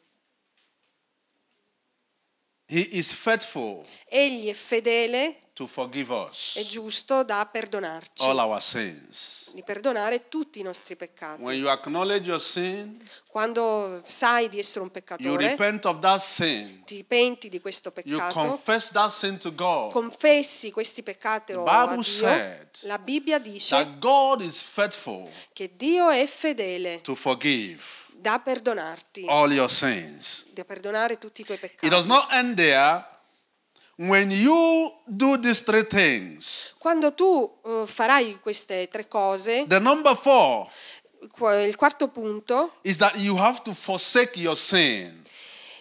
Speaker 1: he is faithful
Speaker 2: egli è fedele
Speaker 1: to forgive us
Speaker 2: e giusto da perdonarci,
Speaker 1: all our sins.
Speaker 2: di perdonare tutti i nostri peccati.
Speaker 1: When you acknowledge your sin,
Speaker 2: Quando sai di essere un
Speaker 1: you
Speaker 2: peccatore,
Speaker 1: repent of that sin.
Speaker 2: ti penti di questo
Speaker 1: You
Speaker 2: peccato,
Speaker 1: confess that sin to God.
Speaker 2: confessi questi peccati
Speaker 1: The
Speaker 2: a
Speaker 1: Bible
Speaker 2: Dio,
Speaker 1: said
Speaker 2: la Bibbia dice
Speaker 1: That God is faithful
Speaker 2: che Dio è fedele
Speaker 1: to forgive
Speaker 2: da perdonarti,
Speaker 1: all your sins.
Speaker 2: da perdonare tutti i tuoi
Speaker 1: It
Speaker 2: peccati.
Speaker 1: does not end there. When you do these three things,
Speaker 2: Quando tu eh, farai queste tre cose,
Speaker 1: the number four
Speaker 2: il quarto punto,
Speaker 1: is that you have to forsake your sin.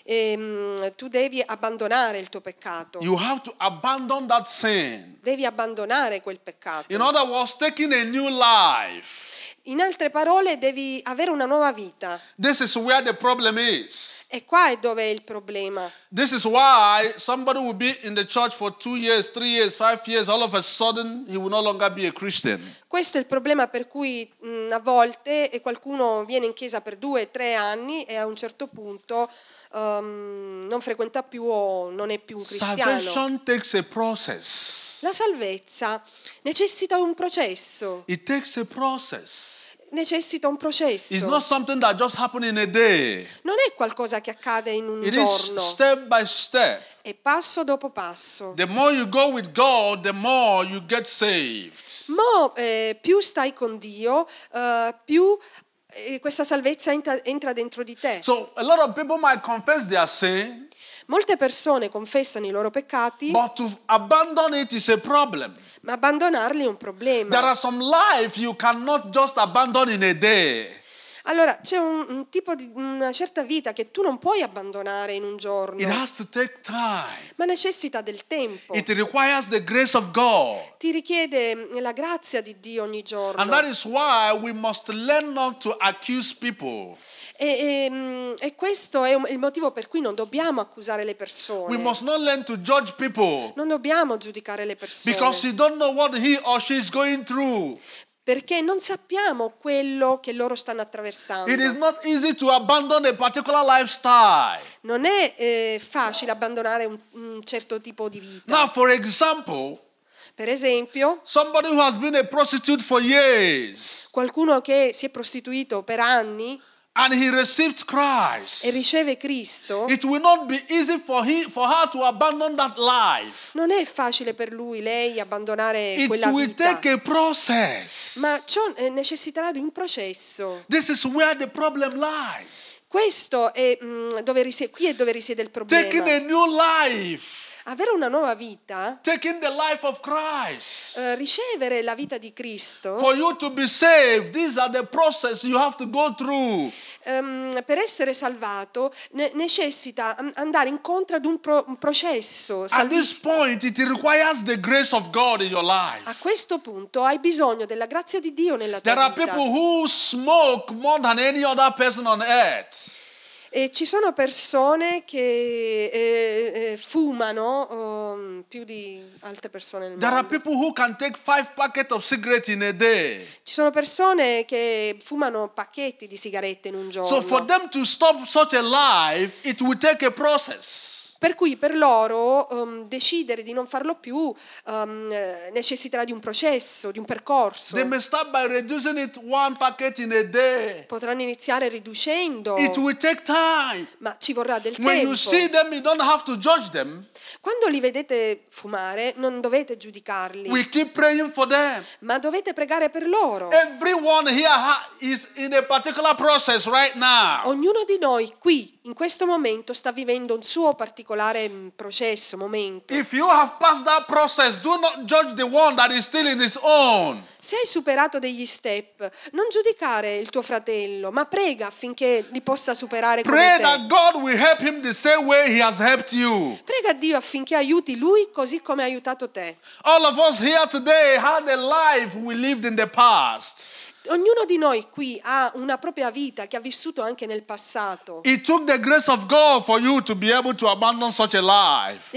Speaker 2: ehm, tu devi abbandonare il tuo peccato,
Speaker 1: You have to abandon that sin.
Speaker 2: devi abbandonare quel peccato.
Speaker 1: In other words, taking a new life.
Speaker 2: In altre parole, devi avere una nuova vita.
Speaker 1: This is where the problem is.
Speaker 2: E qua è dove è il problema.
Speaker 1: This is why somebody will be in the church for two years, three years, five years, all of a sudden he will no longer be a Christian.
Speaker 2: Questo è il problema per cui mh, a volte qualcuno viene in chiesa per due, tre anni e a un certo punto ehm, non frequenta più o non è più un cristiano.
Speaker 1: Salvation takes a process.
Speaker 2: La salvezza necessita un processo,
Speaker 1: It takes a process.
Speaker 2: necessita un processo.
Speaker 1: It's not something that just happened in a day.
Speaker 2: Non è qualcosa che accade in un
Speaker 1: It is
Speaker 2: giorno,
Speaker 1: step by step.
Speaker 2: è passo dopo passo.
Speaker 1: The more you go with God, the more you get saved.
Speaker 2: Mo eh, più stai con Dio, eh, più eh, questa salvezza entra, entra dentro di te.
Speaker 1: So a lot of people might confess their sin,
Speaker 2: Molte persone confessano i loro peccati,
Speaker 1: but to abandon it is a problem.
Speaker 2: ma abbandonarli è un
Speaker 1: There
Speaker 2: problema.
Speaker 1: are some life you cannot just abandon in a day.
Speaker 2: Allora, c'è un, un tipo di una certa vita che tu non puoi abbandonare in un
Speaker 1: It
Speaker 2: giorno,
Speaker 1: has to take time.
Speaker 2: ma necessita del tempo.
Speaker 1: It requires the grace of God.
Speaker 2: Ti richiede mm, la grazia di Dio ogni
Speaker 1: And
Speaker 2: giorno.
Speaker 1: that is why we must learn not to accuse people.
Speaker 2: E, e, mm, e questo è il motivo per cui non dobbiamo accusare le
Speaker 1: We
Speaker 2: persone.
Speaker 1: must not learn to judge people
Speaker 2: Non dobbiamo giudicare le persone.
Speaker 1: because you don't know what he or she is going through.
Speaker 2: perché non sappiamo quello che loro stanno attraversando. Non è eh, facile abbandonare un, un certo tipo di vita.
Speaker 1: Now, for example,
Speaker 2: Per esempio,
Speaker 1: somebody who has been a prostitute for years
Speaker 2: qualcuno che si è prostituito per anni
Speaker 1: and he received
Speaker 2: e
Speaker 1: Christ,
Speaker 2: riceve Cristo,
Speaker 1: it will not be easy for, he, for her to abandon that life.
Speaker 2: non è facile per lui, lei, abbandonare
Speaker 1: It
Speaker 2: quella
Speaker 1: will
Speaker 2: vita.
Speaker 1: take a process.
Speaker 2: Ma ciò eh, necessiterà di un processo.
Speaker 1: This is where the problem lies.
Speaker 2: Questo è mm, dove risiede, qui è dove risiede il
Speaker 1: Taking
Speaker 2: problema.
Speaker 1: a new life,
Speaker 2: Avere una nuova vita,
Speaker 1: taking the life of Christ.
Speaker 2: eh, ricevere la vita di Cristo,
Speaker 1: For you to be saved, these are the process you have to go through.
Speaker 2: ehm, per essere salvato ne- necessita andare incontro ad un, pro- un processo.
Speaker 1: At
Speaker 2: salvi-
Speaker 1: this point, it requires the grace of God in your
Speaker 2: A
Speaker 1: life.
Speaker 2: questo punto hai bisogno della grazia di Dio nella tua
Speaker 1: There are
Speaker 2: vita.
Speaker 1: people who smoke more than any other person on earth.
Speaker 2: E ci sono persone che eh, eh, fumano um, più di altre persone nel
Speaker 1: There are
Speaker 2: mondo.
Speaker 1: people who can take five packets of cigarettes in a day.
Speaker 2: Ci sono persone che fumano pacchetti di sigarette in un giorno.
Speaker 1: So for them to stop such a life, it will take a process.
Speaker 2: Per cui per loro ehm, decidere di non farlo più eh, necessiterà di un processo, di un percorso.
Speaker 1: They may start by reducing it one packet in a day.
Speaker 2: Potranno iniziare riducendo,
Speaker 1: It will take time.
Speaker 2: ma ci vorrà del
Speaker 1: When
Speaker 2: tempo.
Speaker 1: them.
Speaker 2: Quando li vedete fumare non dovete giudicarli, ma dovete pregare per loro. Ognuno di noi qui, in questo momento, sta vivendo un suo particolare mm, processo, momento.
Speaker 1: Process.
Speaker 2: Se hai superato degli step, non giudicare il tuo fratello, ma prega affinché li possa superare come
Speaker 1: Pray.
Speaker 2: Prega a Dio affinché aiuti lui così come ha aiutato te.
Speaker 1: All of us here today had a life we lived in the past.
Speaker 2: Ognuno di noi qui ha una propria vita che ha vissuto anche nel passato. E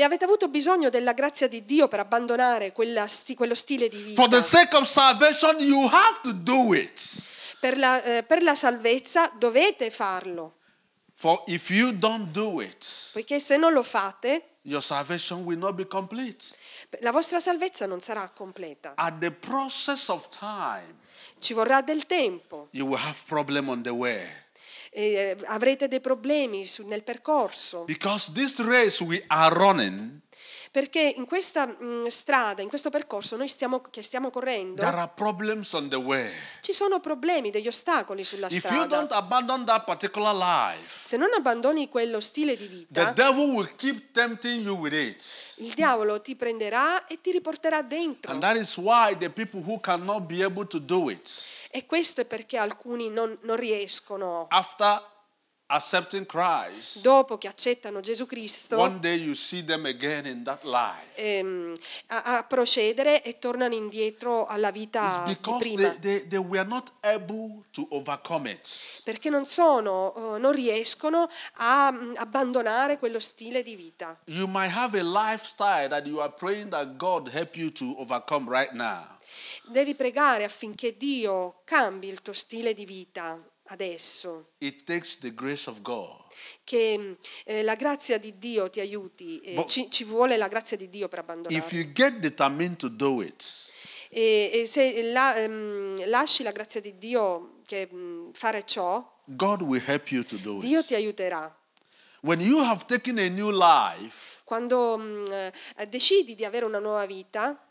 Speaker 2: avete avuto bisogno della grazia di Dio per abbandonare sti- quello stile di vita.
Speaker 1: For the sake of salvation, you have to do it.
Speaker 2: Per la, eh, per la salvezza dovete farlo,
Speaker 1: do it,
Speaker 2: poiché se non lo fate,
Speaker 1: your salvation will not be complete.
Speaker 2: la vostra salvezza non sarà completa.
Speaker 1: At the process of time,
Speaker 2: Ci vorrà del tempo,
Speaker 1: you will have problem on the way.
Speaker 2: e, eh, avrete dei problemi nel percorso,
Speaker 1: Because this race we are running,
Speaker 2: perché in questa mm, strada, in questo percorso noi stiamo, che stiamo correndo,
Speaker 1: there are problems on the way.
Speaker 2: ci sono problemi, degli ostacoli sulla
Speaker 1: If you don't
Speaker 2: strada.
Speaker 1: abandon that particular life,
Speaker 2: Se non abbandoni quello stile di
Speaker 1: the
Speaker 2: vita,
Speaker 1: devil will keep tempting you with it.
Speaker 2: il diavolo ti prenderà e ti riporterà dentro.
Speaker 1: And that is why the people who cannot be able to do it
Speaker 2: E questo è perché alcuni non, non riescono,
Speaker 1: after Christ,
Speaker 2: dopo che accettano Gesù Cristo,
Speaker 1: one day you see them again in that life.
Speaker 2: ehm, a, a procedere e tornano indietro alla vita di prima.
Speaker 1: they, they, they were not able to overcome it.
Speaker 2: Perché non sono, eh, non riescono a mm, abbandonare quello stile di vita.
Speaker 1: You might have a lifestyle that you are praying that God help you to overcome right now.
Speaker 2: Devi pregare affinché Dio cambi il tuo stile di vita adesso, che eh, la grazia di Dio ti aiuti, eh, ci, ci vuole la grazia di Dio per abbandonare.
Speaker 1: If you get determined to do it,
Speaker 2: E, e se la- ehm, lasci la grazia di Dio che mm, fare ciò, Dio ti aiuterà.
Speaker 1: When you have taken a new life
Speaker 2: Quando eh, decidi di avere una nuova vita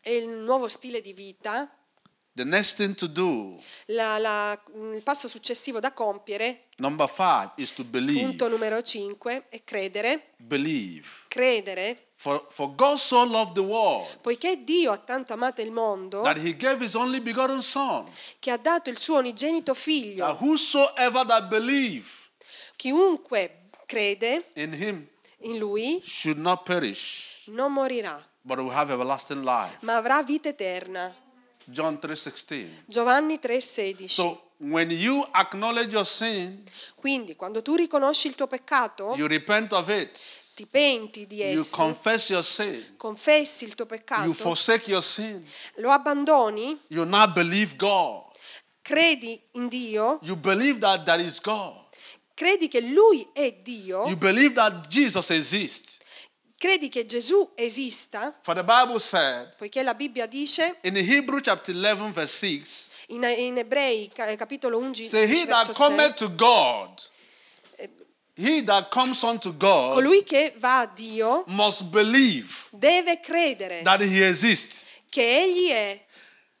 Speaker 2: e il nuovo stile di vita,
Speaker 1: the next thing to do,
Speaker 2: la- la- mm, il passo successivo da compiere,
Speaker 1: number five, is to believe.
Speaker 2: punto numero 5, è credere.
Speaker 1: Believe.
Speaker 2: Credere,
Speaker 1: For, for God so loved the world
Speaker 2: poiché Dio ha tanto amato il mondo
Speaker 1: that he gave his only begotten Son,
Speaker 2: che ha dato il suo unigenito
Speaker 1: that
Speaker 2: figlio.
Speaker 1: whosoever that believe
Speaker 2: Chiunque crede
Speaker 1: in him
Speaker 2: in lui
Speaker 1: should not perish,
Speaker 2: non morirà,
Speaker 1: but will have everlasting life.
Speaker 2: ma avrà vita eterna.
Speaker 1: John 3:16.
Speaker 2: Giovanni 3:16.
Speaker 1: So when you acknowledge your sin,
Speaker 2: Quindi quando tu riconosci il tuo peccato,
Speaker 1: you repent of it,
Speaker 2: ti penti di
Speaker 1: you
Speaker 2: esso,
Speaker 1: confess your sin,
Speaker 2: confessi il tuo
Speaker 1: you
Speaker 2: peccato,
Speaker 1: forsake your sin,
Speaker 2: lo abbandoni,
Speaker 1: you now believe God.
Speaker 2: credi in Dio,
Speaker 1: You believe that there is God.
Speaker 2: credi che Lui è Dio,
Speaker 1: You believe that Jesus exists.
Speaker 2: Credi che Gesù esista,
Speaker 1: For the Bible said
Speaker 2: poiché la Bibbia dice
Speaker 1: in Hebrew chapter 11 verse 6,
Speaker 2: in, in Ebrei ca- capitolo 11
Speaker 1: say he that
Speaker 2: verso 6,
Speaker 1: cometh to God, he that comes unto God
Speaker 2: colui che va a Dio
Speaker 1: must believe
Speaker 2: deve credere
Speaker 1: that he exists.
Speaker 2: che Egli è.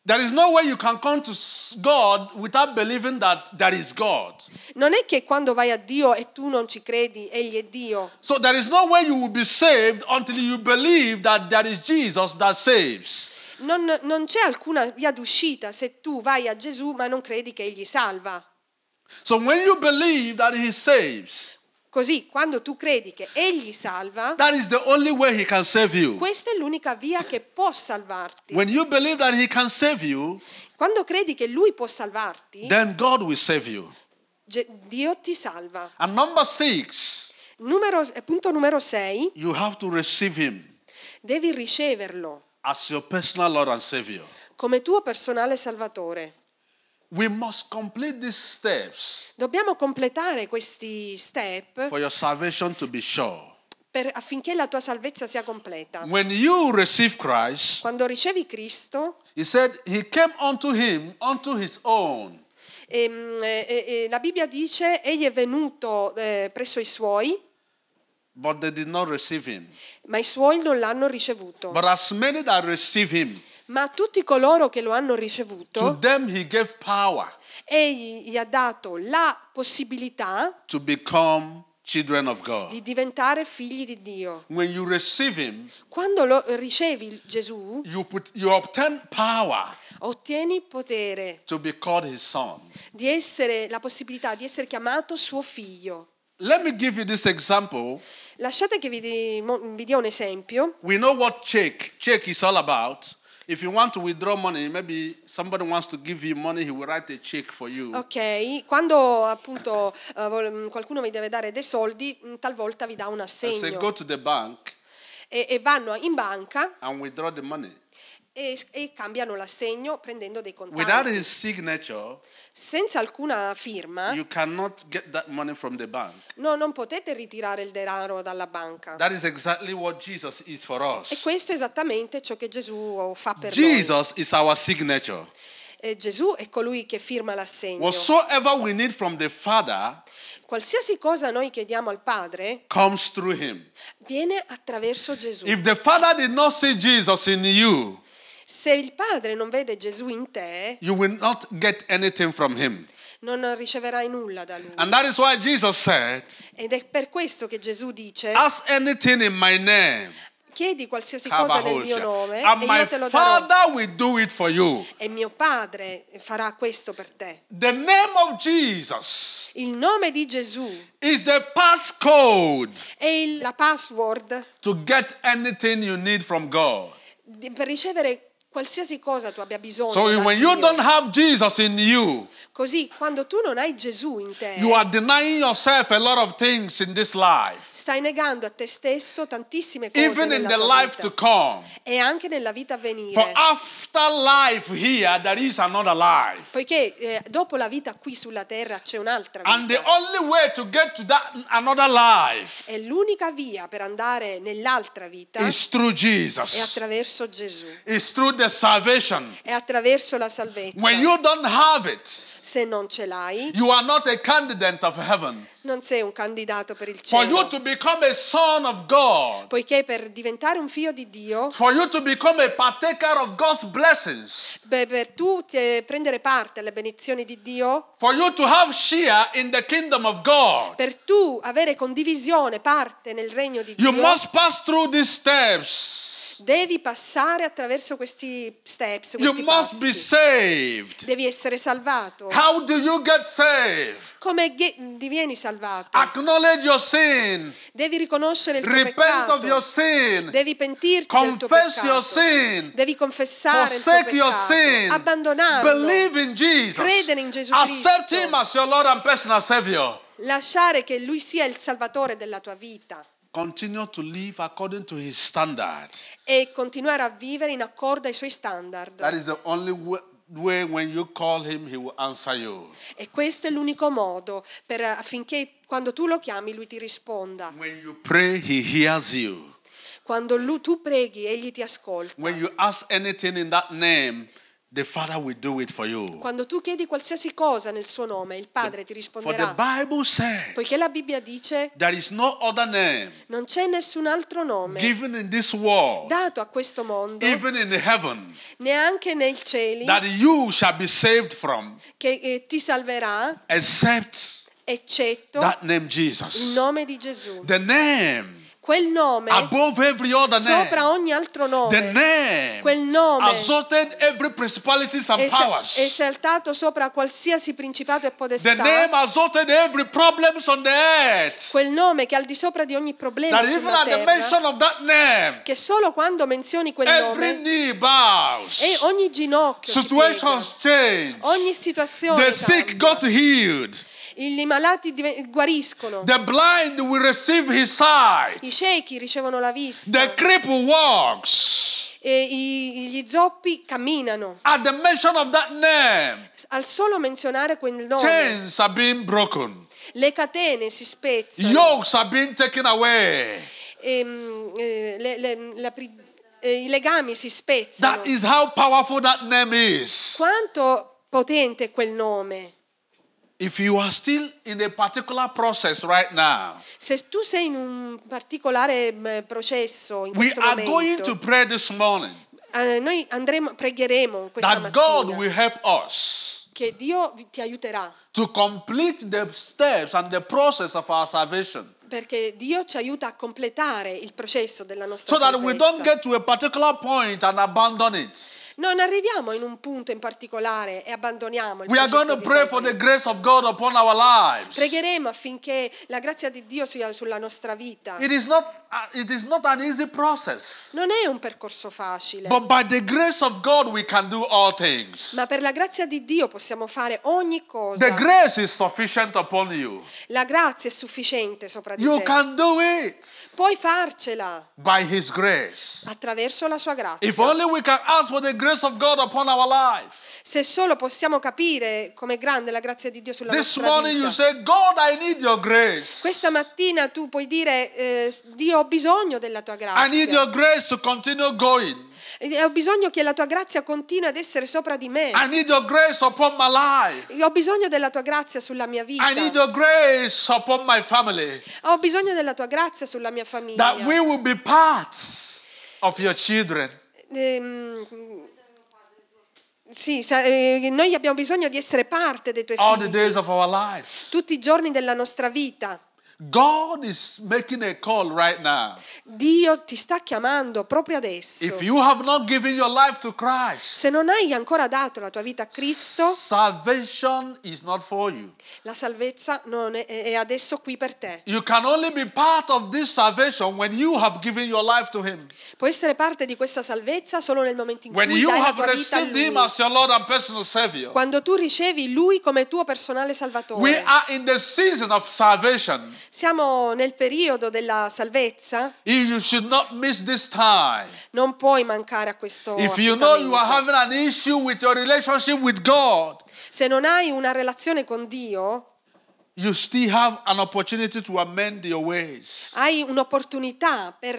Speaker 1: There is no way you can come to God without believing that there is God.
Speaker 2: Non è che quando vai a Dio e tu non ci credi, Egli è Dio.
Speaker 1: So there is no way you will be saved until you believe that there is Jesus that saves.
Speaker 2: Non, non c'è alcuna via d'uscita se tu vai a Gesù ma non credi che Egli salva.
Speaker 1: So when you believe that he saves,
Speaker 2: Così, quando tu credi che Egli salva,
Speaker 1: that is the only way he can save you.
Speaker 2: questa è l'unica via che può salvarti.
Speaker 1: When you believe that he can save you,
Speaker 2: Quando credi che Lui può salvarti,
Speaker 1: then God will save you.
Speaker 2: Dio ti salva.
Speaker 1: And number six,
Speaker 2: Numero- punto numero 6,
Speaker 1: you have to receive him
Speaker 2: devi riceverlo
Speaker 1: as your personal Lord and Savior.
Speaker 2: come tuo personale salvatore. Dobbiamo completare questi step
Speaker 1: for your salvation to be sure.
Speaker 2: per- affinché la tua salvezza sia completa.
Speaker 1: When you receive Christ,
Speaker 2: Quando ricevi Cristo,
Speaker 1: he said he came unto him, unto his own.
Speaker 2: ehm, eh, eh, la Bibbia dice, egli è venuto eh, presso i suoi,
Speaker 1: but they did not receive him.
Speaker 2: ma i suoi non l'hanno ricevuto.
Speaker 1: But as many that receive him,
Speaker 2: Ma a tutti coloro che lo hanno
Speaker 1: to
Speaker 2: ricevuto,
Speaker 1: them he gave power
Speaker 2: egli gli ha dato la possibilità
Speaker 1: to become children of God.
Speaker 2: di diventare figli di Dio.
Speaker 1: When you receive him,
Speaker 2: Quando lo ricevi Gesù,
Speaker 1: you put you obtain power
Speaker 2: ottieni potere
Speaker 1: to be called his son.
Speaker 2: di essere la possibilità di essere chiamato suo figlio.
Speaker 1: Let me give you this example.
Speaker 2: Lasciate che vi, di- mo- vi dia un esempio.
Speaker 1: We know what check check is all about. If you want to withdraw money, maybe somebody wants to give you money, he will write a check for you.
Speaker 2: Ok, quando appunto vol- qualcuno vi deve dare dei soldi, mh, talvolta vi dà un
Speaker 1: I say
Speaker 2: assegno
Speaker 1: go to the bank
Speaker 2: e, e vanno in banca
Speaker 1: and withdraw the money.
Speaker 2: E, e cambiano l'assegno prendendo dei
Speaker 1: Without
Speaker 2: contanti.
Speaker 1: his signature,
Speaker 2: Senza alcuna firma,
Speaker 1: you cannot get that money from the bank.
Speaker 2: no, non potete ritirare il denaro dalla banca.
Speaker 1: That is exactly what Jesus is for
Speaker 2: E
Speaker 1: us.
Speaker 2: questo è esattamente ciò che Gesù fa per noi.
Speaker 1: Jesus is our signature.
Speaker 2: E Gesù è colui che firma l'assegno.
Speaker 1: Whatsoever we need from the Father
Speaker 2: Qualsiasi cosa noi chiediamo al Padre
Speaker 1: comes through him.
Speaker 2: viene attraverso Gesù.
Speaker 1: If the Father did not see Jesus in you,
Speaker 2: Se il Padre non vede Gesù in te,
Speaker 1: you will not get anything from him.
Speaker 2: non riceverai nulla da lui.
Speaker 1: And that is why Jesus said,
Speaker 2: Ed è per questo che Gesù dice:
Speaker 1: Ask anything in my name.
Speaker 2: Chiedi qualsiasi cosa nel mio nome
Speaker 1: And
Speaker 2: e io te lo darò.
Speaker 1: Father will do it for you.
Speaker 2: E mio Padre farà questo per te.
Speaker 1: The name of Jesus
Speaker 2: Il nome di Gesù
Speaker 1: is the passcode
Speaker 2: è il- la password
Speaker 1: to get anything you need from God.
Speaker 2: di- per ricevere qualsiasi cosa tu abbia bisogno.
Speaker 1: So when you don't have Jesus in you,
Speaker 2: Così quando tu non hai Gesù in te,
Speaker 1: you are denying yourself a lot of things in this life,
Speaker 2: stai negando a te stesso tantissime cose
Speaker 1: even in the life
Speaker 2: vita.
Speaker 1: to come.
Speaker 2: e anche nella vita a
Speaker 1: For
Speaker 2: venire.
Speaker 1: after life here, there is another life.
Speaker 2: Poiché eh, dopo la vita qui sulla terra c'è un'altra
Speaker 1: And the
Speaker 2: vita.
Speaker 1: only way to get to that another life
Speaker 2: E l'unica via per andare nell'altra vita
Speaker 1: is through
Speaker 2: è
Speaker 1: Jesus.
Speaker 2: attraverso Gesù,
Speaker 1: It's through the salvation.
Speaker 2: è attraverso la salvezza.
Speaker 1: When you don't have it,
Speaker 2: Se non ce l'hai,
Speaker 1: you are not a candidate of heaven.
Speaker 2: non sei un candidato per il
Speaker 1: For you
Speaker 2: cielo.
Speaker 1: to become a son of God,
Speaker 2: Poiché per diventare un figlio di Dio,
Speaker 1: for you to become a partaker of God's blessings,
Speaker 2: beh, per tu te- prendere parte alle benedizioni di Dio,
Speaker 1: for you to have share in the kingdom of God,
Speaker 2: per tu avere condivisione, parte nel regno di
Speaker 1: you
Speaker 2: Dio,
Speaker 1: must pass through these steps.
Speaker 2: Devi passare attraverso questi steps,
Speaker 1: You
Speaker 2: questi
Speaker 1: must be saved.
Speaker 2: Devi essere salvato.
Speaker 1: How do you get saved?
Speaker 2: Come ge- divieni salvato?
Speaker 1: Acknowledge your sin.
Speaker 2: Devi riconoscere il tuo
Speaker 1: Repent
Speaker 2: peccato.
Speaker 1: of your sin.
Speaker 2: Devi pentirti del tuo
Speaker 1: Confess
Speaker 2: peccato.
Speaker 1: your sin.
Speaker 2: Devi confessare il tuo
Speaker 1: Forsake your
Speaker 2: peccato.
Speaker 1: sin.
Speaker 2: Abbandonarlo.
Speaker 1: Believe in Jesus.
Speaker 2: Credere in Gesù
Speaker 1: Accept
Speaker 2: Cristo.
Speaker 1: Him as your Lord and personal Savior.
Speaker 2: Lasciare che Lui sia il salvatore della tua vita
Speaker 1: Continue to live according to His standard.
Speaker 2: e continuare a vivere in accordo ai suoi standard.
Speaker 1: That is the only wa- way when you call Him, He will answer you.
Speaker 2: E questo è l'unico modo per, affinché quando tu lo chiami Lui ti risponda.
Speaker 1: When you pray, He hears you.
Speaker 2: Quando lui- tu preghi, Egli ti ascolta.
Speaker 1: When you ask anything in that name, the Father will do it for you.
Speaker 2: Quando tu chiedi qualsiasi cosa nel suo nome, il Padre ti
Speaker 1: For the
Speaker 2: risponderà.
Speaker 1: Bible said,
Speaker 2: Poiché la Bibbia dice
Speaker 1: there is no other name
Speaker 2: non c'è nessun altro nome
Speaker 1: given in this world,
Speaker 2: dato a questo mondo,
Speaker 1: even in heaven,
Speaker 2: neanche nei cieli,
Speaker 1: that you shall be saved from,
Speaker 2: che eh, ti salverà,
Speaker 1: except
Speaker 2: eccetto
Speaker 1: that name
Speaker 2: il
Speaker 1: Jesus.
Speaker 2: nome di Gesù.
Speaker 1: The name
Speaker 2: Quel nome,
Speaker 1: above every other
Speaker 2: sopra
Speaker 1: name.
Speaker 2: ogni altro
Speaker 1: The
Speaker 2: nome,
Speaker 1: name
Speaker 2: quel nome
Speaker 1: exalted every principalities and
Speaker 2: sa-
Speaker 1: powers.
Speaker 2: esaltato sopra qualsiasi principato e
Speaker 1: The
Speaker 2: podestà.
Speaker 1: name exalted every problems on the earth.
Speaker 2: Quel nome che al di sopra di ogni problema
Speaker 1: That even
Speaker 2: sulla
Speaker 1: at the
Speaker 2: terra,
Speaker 1: mention of that name,
Speaker 2: che solo quando menzioni quel
Speaker 1: every
Speaker 2: nome
Speaker 1: knee bows.
Speaker 2: e ogni ginocchio si
Speaker 1: Situations
Speaker 2: piega,
Speaker 1: change.
Speaker 2: ogni situazione
Speaker 1: The sick got healed.
Speaker 2: I malati guariscono,
Speaker 1: The blind will receive his sight.
Speaker 2: i ciechi ricevono la vista,
Speaker 1: The cripple walks.
Speaker 2: e gli zoppi camminano.
Speaker 1: At the mention of that name,
Speaker 2: Al solo menzionare quel nome,
Speaker 1: chains are being broken,
Speaker 2: le catene si spezzano,
Speaker 1: yokes are being taken away.
Speaker 2: ehm, eh, le- le- la eh, i legami si spezzano.
Speaker 1: That is how powerful that name is.
Speaker 2: Quanto potente quel nome.
Speaker 1: If you are still in a particular process right now,
Speaker 2: Se tu sei in un particolare eh, processo in
Speaker 1: we
Speaker 2: questo
Speaker 1: are going to pray this morning
Speaker 2: eh, noi andremo, pregheremo questa
Speaker 1: that God
Speaker 2: mattina
Speaker 1: will help us
Speaker 2: che Dio vi- ti aiuterà,
Speaker 1: to complete the steps and the process of our salvation
Speaker 2: perché Dio ci aiuta a completare il processo della nostra
Speaker 1: so.
Speaker 2: Non arriviamo in un punto in particolare e abbandoniamo il
Speaker 1: We
Speaker 2: processo. Pregheremo affinché la grazia di Dio sia sulla nostra vita.
Speaker 1: It is not uh.
Speaker 2: Non è un percorso facile,
Speaker 1: But by the grace of God we can do all things.
Speaker 2: ma per la grazia di Dio possiamo fare ogni cosa.
Speaker 1: The grace is sufficient upon you.
Speaker 2: La grazia è sufficiente sopra di
Speaker 1: You can do it
Speaker 2: Puoi farcela
Speaker 1: by his grace.
Speaker 2: attraverso la sua grazia.
Speaker 1: If only we can ask for the grace of God upon our life.
Speaker 2: Se solo possiamo capire com'è grande la grazia di Dio sulla
Speaker 1: This
Speaker 2: nostra
Speaker 1: morning you
Speaker 2: vita.
Speaker 1: say, God, I need your grace.
Speaker 2: Questa mattina tu puoi dire, eh, Dio ho bisogno della tua
Speaker 1: I need
Speaker 2: grazia.
Speaker 1: your grace to continue going.
Speaker 2: E Ho bisogno che la tua grazia continui ad essere sopra di me. Ho bisogno della tua grazia sulla mia vita. Ho bisogno della tua grazia sulla mia famiglia.
Speaker 1: That we will be parts of your children.
Speaker 2: Ehm, sì, eh, noi abbiamo bisogno di essere parte dei tuoi figli tutti i giorni della nostra vita.
Speaker 1: God is making a call right now.
Speaker 2: Dio ti sta chiamando proprio adesso.
Speaker 1: If you have not given your life to Christ,
Speaker 2: Se non hai ancora dato la tua vita a Cristo,
Speaker 1: salvation is not for you.
Speaker 2: la salvezza non è, è adesso qui per te.
Speaker 1: You can only be part of this salvation when you have given your life to Him.
Speaker 2: Puoi essere parte di questa salvezza solo nel momento in
Speaker 1: When
Speaker 2: cui dai la tua vita a
Speaker 1: received Him as your Lord and personal Savior.
Speaker 2: Quando tu ricevi Lui come tuo personale
Speaker 1: We
Speaker 2: salvatore.
Speaker 1: are in the season of salvation.
Speaker 2: Siamo nel periodo della salvezza.
Speaker 1: You should not miss this time.
Speaker 2: Non puoi mancare a questo
Speaker 1: If you know you are having an issue with your relationship with God,
Speaker 2: Se non hai una relazione con Dio,
Speaker 1: you still have an opportunity to amend your ways.
Speaker 2: hai un'opportunità per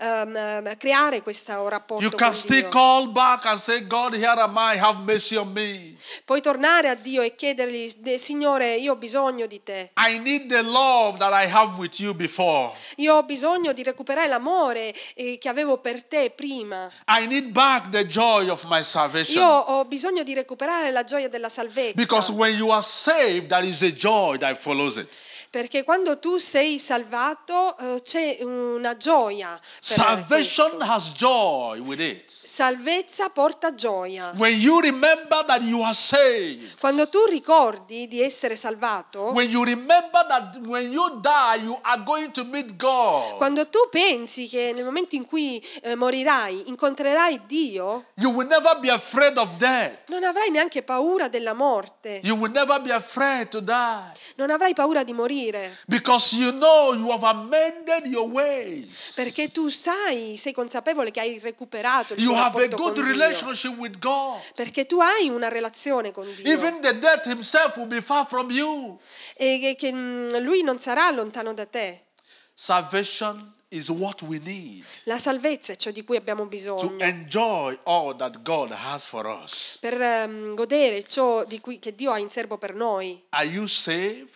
Speaker 2: ehm, creare questo rapporto
Speaker 1: You can still call back and say, God, here am I, have mercy on me.
Speaker 2: Puoi tornare a Dio e chiedergli, "De- Signore, io ho bisogno di te.
Speaker 1: I need the love that I have with you before.
Speaker 2: Io ho bisogno di recuperare l'amore eh, che avevo per te prima.
Speaker 1: I need back the joy of my salvation.
Speaker 2: Io ho bisogno di recuperare la gioia della salvezza.
Speaker 1: Because when you are saved, there is a joy that follows it.
Speaker 2: Perché quando tu sei salvato eh, c'è una gioia.
Speaker 1: Salvation has joy with it.
Speaker 2: Salvezza porta gioia.
Speaker 1: When you remember that you are saved,
Speaker 2: Quando tu ricordi di essere salvato,
Speaker 1: when you remember that when you die, you are going to meet God,
Speaker 2: quando tu pensi che nel momento in cui eh, morirai incontrerai Dio,
Speaker 1: you will never be afraid of death.
Speaker 2: non avrai neanche paura della morte,
Speaker 1: You will never be afraid to die.
Speaker 2: non avrai paura di morire,
Speaker 1: Because you know you have amended your ways.
Speaker 2: perché tu sai, sei consapevole che hai recuperato il
Speaker 1: You
Speaker 2: tuo rapporto con Dio,
Speaker 1: relationship with God.
Speaker 2: perché tu hai una relazione con Dio
Speaker 1: Even the death himself will be far from you.
Speaker 2: e che, mm, Lui non sarà lontano da te.
Speaker 1: Salvation is what we need
Speaker 2: La salvezza è ciò di cui abbiamo
Speaker 1: to
Speaker 2: bisogno
Speaker 1: enjoy all that God has for us.
Speaker 2: per ehm, godere ciò di cui, che Dio ha in serbo per noi.
Speaker 1: Are you saved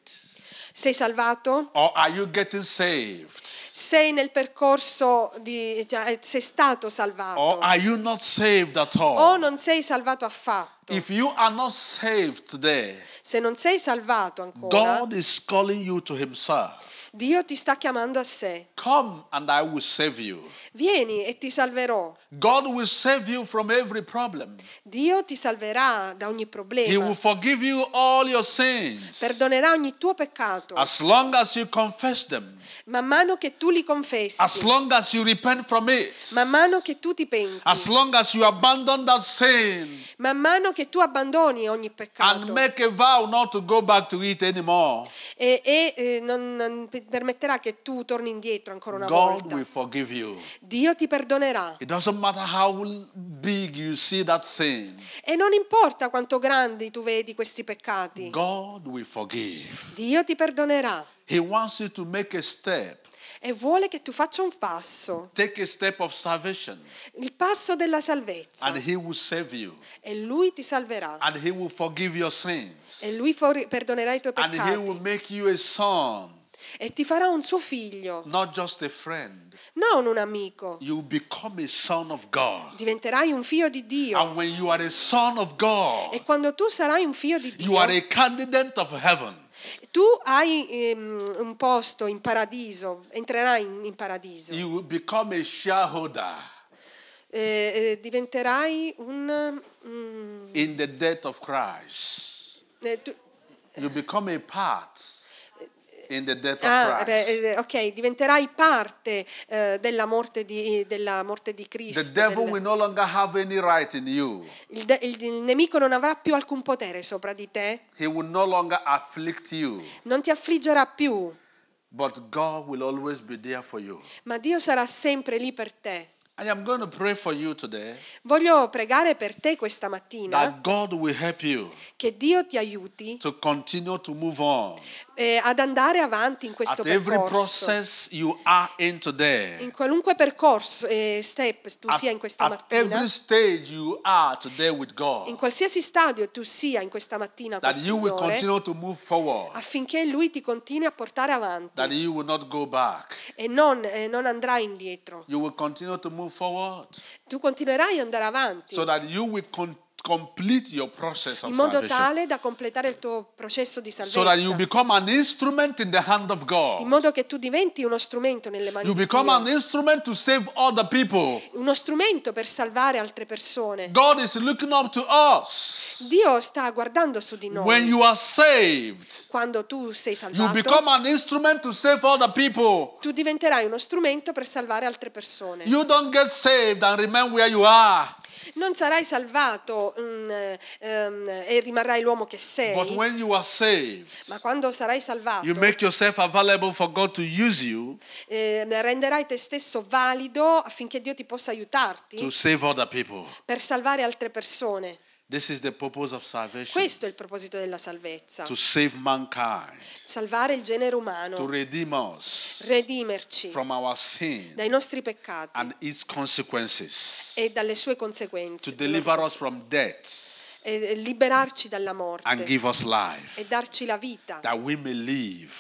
Speaker 2: Sei salvato?
Speaker 1: or are you getting saved?
Speaker 2: Sei nel percorso di... cioè, sei stato
Speaker 1: Or
Speaker 2: salvato
Speaker 1: are you not saved at
Speaker 2: o
Speaker 1: all?
Speaker 2: non sei salvato affatto.
Speaker 1: If you are not saved today,
Speaker 2: Se non sei salvato ancora,
Speaker 1: God is calling you to Himself.
Speaker 2: Dio ti sta chiamando a sé.
Speaker 1: Come and I will save you.
Speaker 2: Vieni e ti salverò.
Speaker 1: God will save you from every problem.
Speaker 2: Dio ti salverà da ogni
Speaker 1: He
Speaker 2: problema.
Speaker 1: will forgive you all your sins
Speaker 2: Perdonerà ogni tuo peccato.
Speaker 1: as long as you confess them,
Speaker 2: Man mano che tu li confessi.
Speaker 1: as long as you repent from it,
Speaker 2: Man mano che tu ti penti.
Speaker 1: as long as you abandon that sin.
Speaker 2: Man mano che tu abbandoni ogni
Speaker 1: and
Speaker 2: peccato
Speaker 1: make a vow not to go back to it anymore,
Speaker 2: e, e, eh, non, non permetterà che tu torni indietro ancora una
Speaker 1: God
Speaker 2: volta.
Speaker 1: will forgive you.
Speaker 2: Dio ti perdonerà.
Speaker 1: It doesn't matter how big you see that sin,
Speaker 2: E non importa quanto grandi tu vedi questi peccati,
Speaker 1: God will forgive.
Speaker 2: Dio ti perdonerà
Speaker 1: He wants you to make a step,
Speaker 2: e vuole che tu faccia un passo,
Speaker 1: take a step of salvation,
Speaker 2: il passo della salvezza.
Speaker 1: and He will save you,
Speaker 2: E lui ti salverà.
Speaker 1: and He will forgive your sins,
Speaker 2: E lui for- perdonerà i tuoi
Speaker 1: and He will
Speaker 2: peccati.
Speaker 1: make you a son,
Speaker 2: E ti farà un suo figlio,
Speaker 1: not just a friend.
Speaker 2: non un amico.
Speaker 1: You will become a son of God.
Speaker 2: Diventerai un figlio di Dio.
Speaker 1: And when you are a son of God,
Speaker 2: E quando tu sarai un figlio di Dio, tu hai ehm, un posto in paradiso, entrerai in, in paradiso.
Speaker 1: You will become a shareholder
Speaker 2: Eh, eh, diventerai un... mm,
Speaker 1: in the death of Christ.
Speaker 2: eh, tu-
Speaker 1: You become a part
Speaker 2: ah, eh, ok, diventerai parte eh, della, morte di, della morte di Cristo.
Speaker 1: The devil
Speaker 2: del-
Speaker 1: will no longer have any right in you.
Speaker 2: il, de- il- il nemico non avrà più alcun potere sopra di te,
Speaker 1: He will no longer afflict you.
Speaker 2: non ti affliggerà più,
Speaker 1: But God will always be there for you.
Speaker 2: ma Dio sarà sempre lì per te.
Speaker 1: I am going to pray for you today
Speaker 2: Voglio pregare per te questa mattina
Speaker 1: that God will help you
Speaker 2: che Dio ti aiuti
Speaker 1: to continue to move on.
Speaker 2: eh, ad andare avanti in questo
Speaker 1: At every
Speaker 2: percorso.
Speaker 1: process you are in today,
Speaker 2: In qualunque percorso e step tu
Speaker 1: at,
Speaker 2: sia in questa
Speaker 1: at
Speaker 2: mattina,
Speaker 1: every stage you are today with
Speaker 2: in
Speaker 1: God,
Speaker 2: qualsiasi stadio tu sia in questa mattina col
Speaker 1: that you will
Speaker 2: Signore,
Speaker 1: continue to move forward,
Speaker 2: affinché Lui ti continui a portare avanti
Speaker 1: that you will not go back.
Speaker 2: e non, eh, non andrai indietro.
Speaker 1: You will continue to move forward.
Speaker 2: Tu continuerai ad andare avanti.
Speaker 1: So that you will complete your process of
Speaker 2: in modo
Speaker 1: salvation.
Speaker 2: tale da completare il tuo processo di
Speaker 1: So that you
Speaker 2: salvezza,
Speaker 1: become an instrument in the hand of
Speaker 2: in
Speaker 1: God.
Speaker 2: modo che tu diventi uno strumento nelle mani
Speaker 1: You
Speaker 2: di
Speaker 1: become an
Speaker 2: Dio,
Speaker 1: instrument to save other people.
Speaker 2: uno strumento per salvare altre persone.
Speaker 1: God is looking up to us.
Speaker 2: Dio sta guardando su di
Speaker 1: When
Speaker 2: noi.
Speaker 1: you are saved,
Speaker 2: Quando tu sei
Speaker 1: you
Speaker 2: salvato,
Speaker 1: become an instrument to save other people.
Speaker 2: tu diventerai uno strumento per salvare altre persone.
Speaker 1: You don't get saved and remain where you are.
Speaker 2: Non sarai salvato mm, ehm, e rimarrai l'uomo che
Speaker 1: But
Speaker 2: sei,
Speaker 1: when you are saved,
Speaker 2: ma quando sarai salvato
Speaker 1: you make yourself available for God to use you
Speaker 2: eh, renderai te stesso valido affinché Dio ti possa
Speaker 1: to
Speaker 2: aiutarti
Speaker 1: save other people.
Speaker 2: per salvare altre persone.
Speaker 1: This is the purpose of salvation.
Speaker 2: Questo è il proposito della salvezza,
Speaker 1: to save mankind,
Speaker 2: salvare il genere
Speaker 1: to
Speaker 2: umano,
Speaker 1: redeem us
Speaker 2: redimerci
Speaker 1: from our sin
Speaker 2: dai nostri peccati
Speaker 1: and its consequences,
Speaker 2: e dalle sue
Speaker 1: to
Speaker 2: conseguenze,
Speaker 1: deliver us from death
Speaker 2: e liberarci dalla
Speaker 1: and
Speaker 2: morte
Speaker 1: give us
Speaker 2: e
Speaker 1: life,
Speaker 2: darci la vita.
Speaker 1: That we may live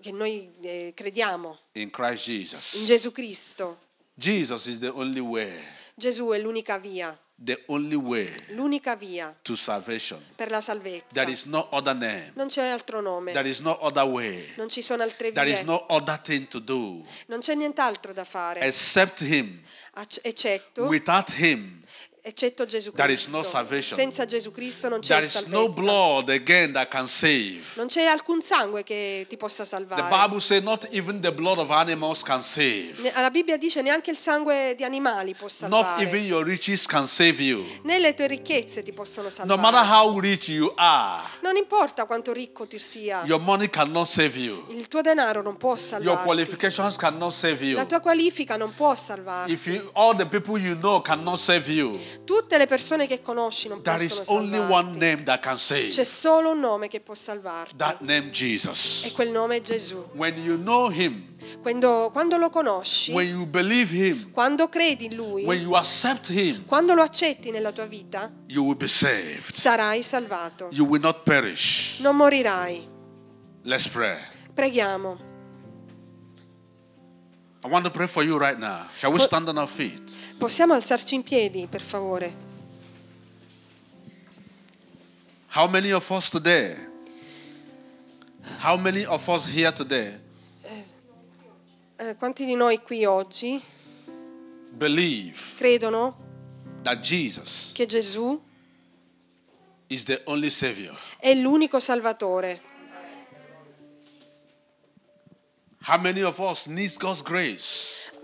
Speaker 2: che noi eh, crediamo
Speaker 1: in Christ
Speaker 2: in. Gesù Cristo.
Speaker 1: Jesus is the only way,
Speaker 2: Gesù è l'unica via,
Speaker 1: the only way
Speaker 2: l'unica via
Speaker 1: to salvation.
Speaker 2: per la salvezza.
Speaker 1: There is no other name.
Speaker 2: Non c'è altro nome,
Speaker 1: There is no other way.
Speaker 2: non ci sono altre
Speaker 1: There is
Speaker 2: vie,
Speaker 1: no other thing to do
Speaker 2: non c'è nient'altro da fare,
Speaker 1: except Him.
Speaker 2: ac- eccetto,
Speaker 1: Without Him,
Speaker 2: eccetto Gesù
Speaker 1: There is
Speaker 2: Cristo.
Speaker 1: no salvation.
Speaker 2: Senza Gesù Cristo non c'è
Speaker 1: there no
Speaker 2: salvezza.
Speaker 1: blood again that can save.
Speaker 2: Non c'è alcun sangue che ti possa
Speaker 1: The
Speaker 2: salvare.
Speaker 1: Bible says not even the blood of animals can save.
Speaker 2: Ne- La Bibbia dice neanche il sangue di animali può
Speaker 1: Not
Speaker 2: salvare.
Speaker 1: even your riches can save you.
Speaker 2: Né le tue ricchezze ti possono
Speaker 1: No
Speaker 2: salvare.
Speaker 1: matter how rich you are,
Speaker 2: Non importa quanto ricco tu sia,
Speaker 1: your money cannot save you.
Speaker 2: il tuo denaro non può
Speaker 1: Your
Speaker 2: salvarti.
Speaker 1: qualifications cannot save you.
Speaker 2: La tua qualifica non può salvarti.
Speaker 1: If you, all the people you know cannot save you,
Speaker 2: Tutte le persone che conosci non
Speaker 1: there is
Speaker 2: possono
Speaker 1: only one
Speaker 2: salvarti.
Speaker 1: name that can save.
Speaker 2: C'è solo un nome che può salvarti.
Speaker 1: That name
Speaker 2: E quel nome è Gesù.
Speaker 1: When you know Him,
Speaker 2: Quando, quando lo conosci,
Speaker 1: when you believe Him,
Speaker 2: quando credi in Lui,
Speaker 1: when you accept Him,
Speaker 2: quando lo accetti nella tua vita,
Speaker 1: you will be saved.
Speaker 2: sarai salvato.
Speaker 1: You will not perish.
Speaker 2: Non morirai.
Speaker 1: Let's pray.
Speaker 2: Preghiamo.
Speaker 1: I want to pray for you right now. Shall we stand on our feet?
Speaker 2: Possiamo alzarci in piedi, per favore?
Speaker 1: How many of us today? How many of us here today
Speaker 2: Eh, quanti di noi qui oggi
Speaker 1: believe
Speaker 2: credono
Speaker 1: that Jesus
Speaker 2: che Gesù
Speaker 1: is the only Savior?
Speaker 2: è l'unico Salvatore?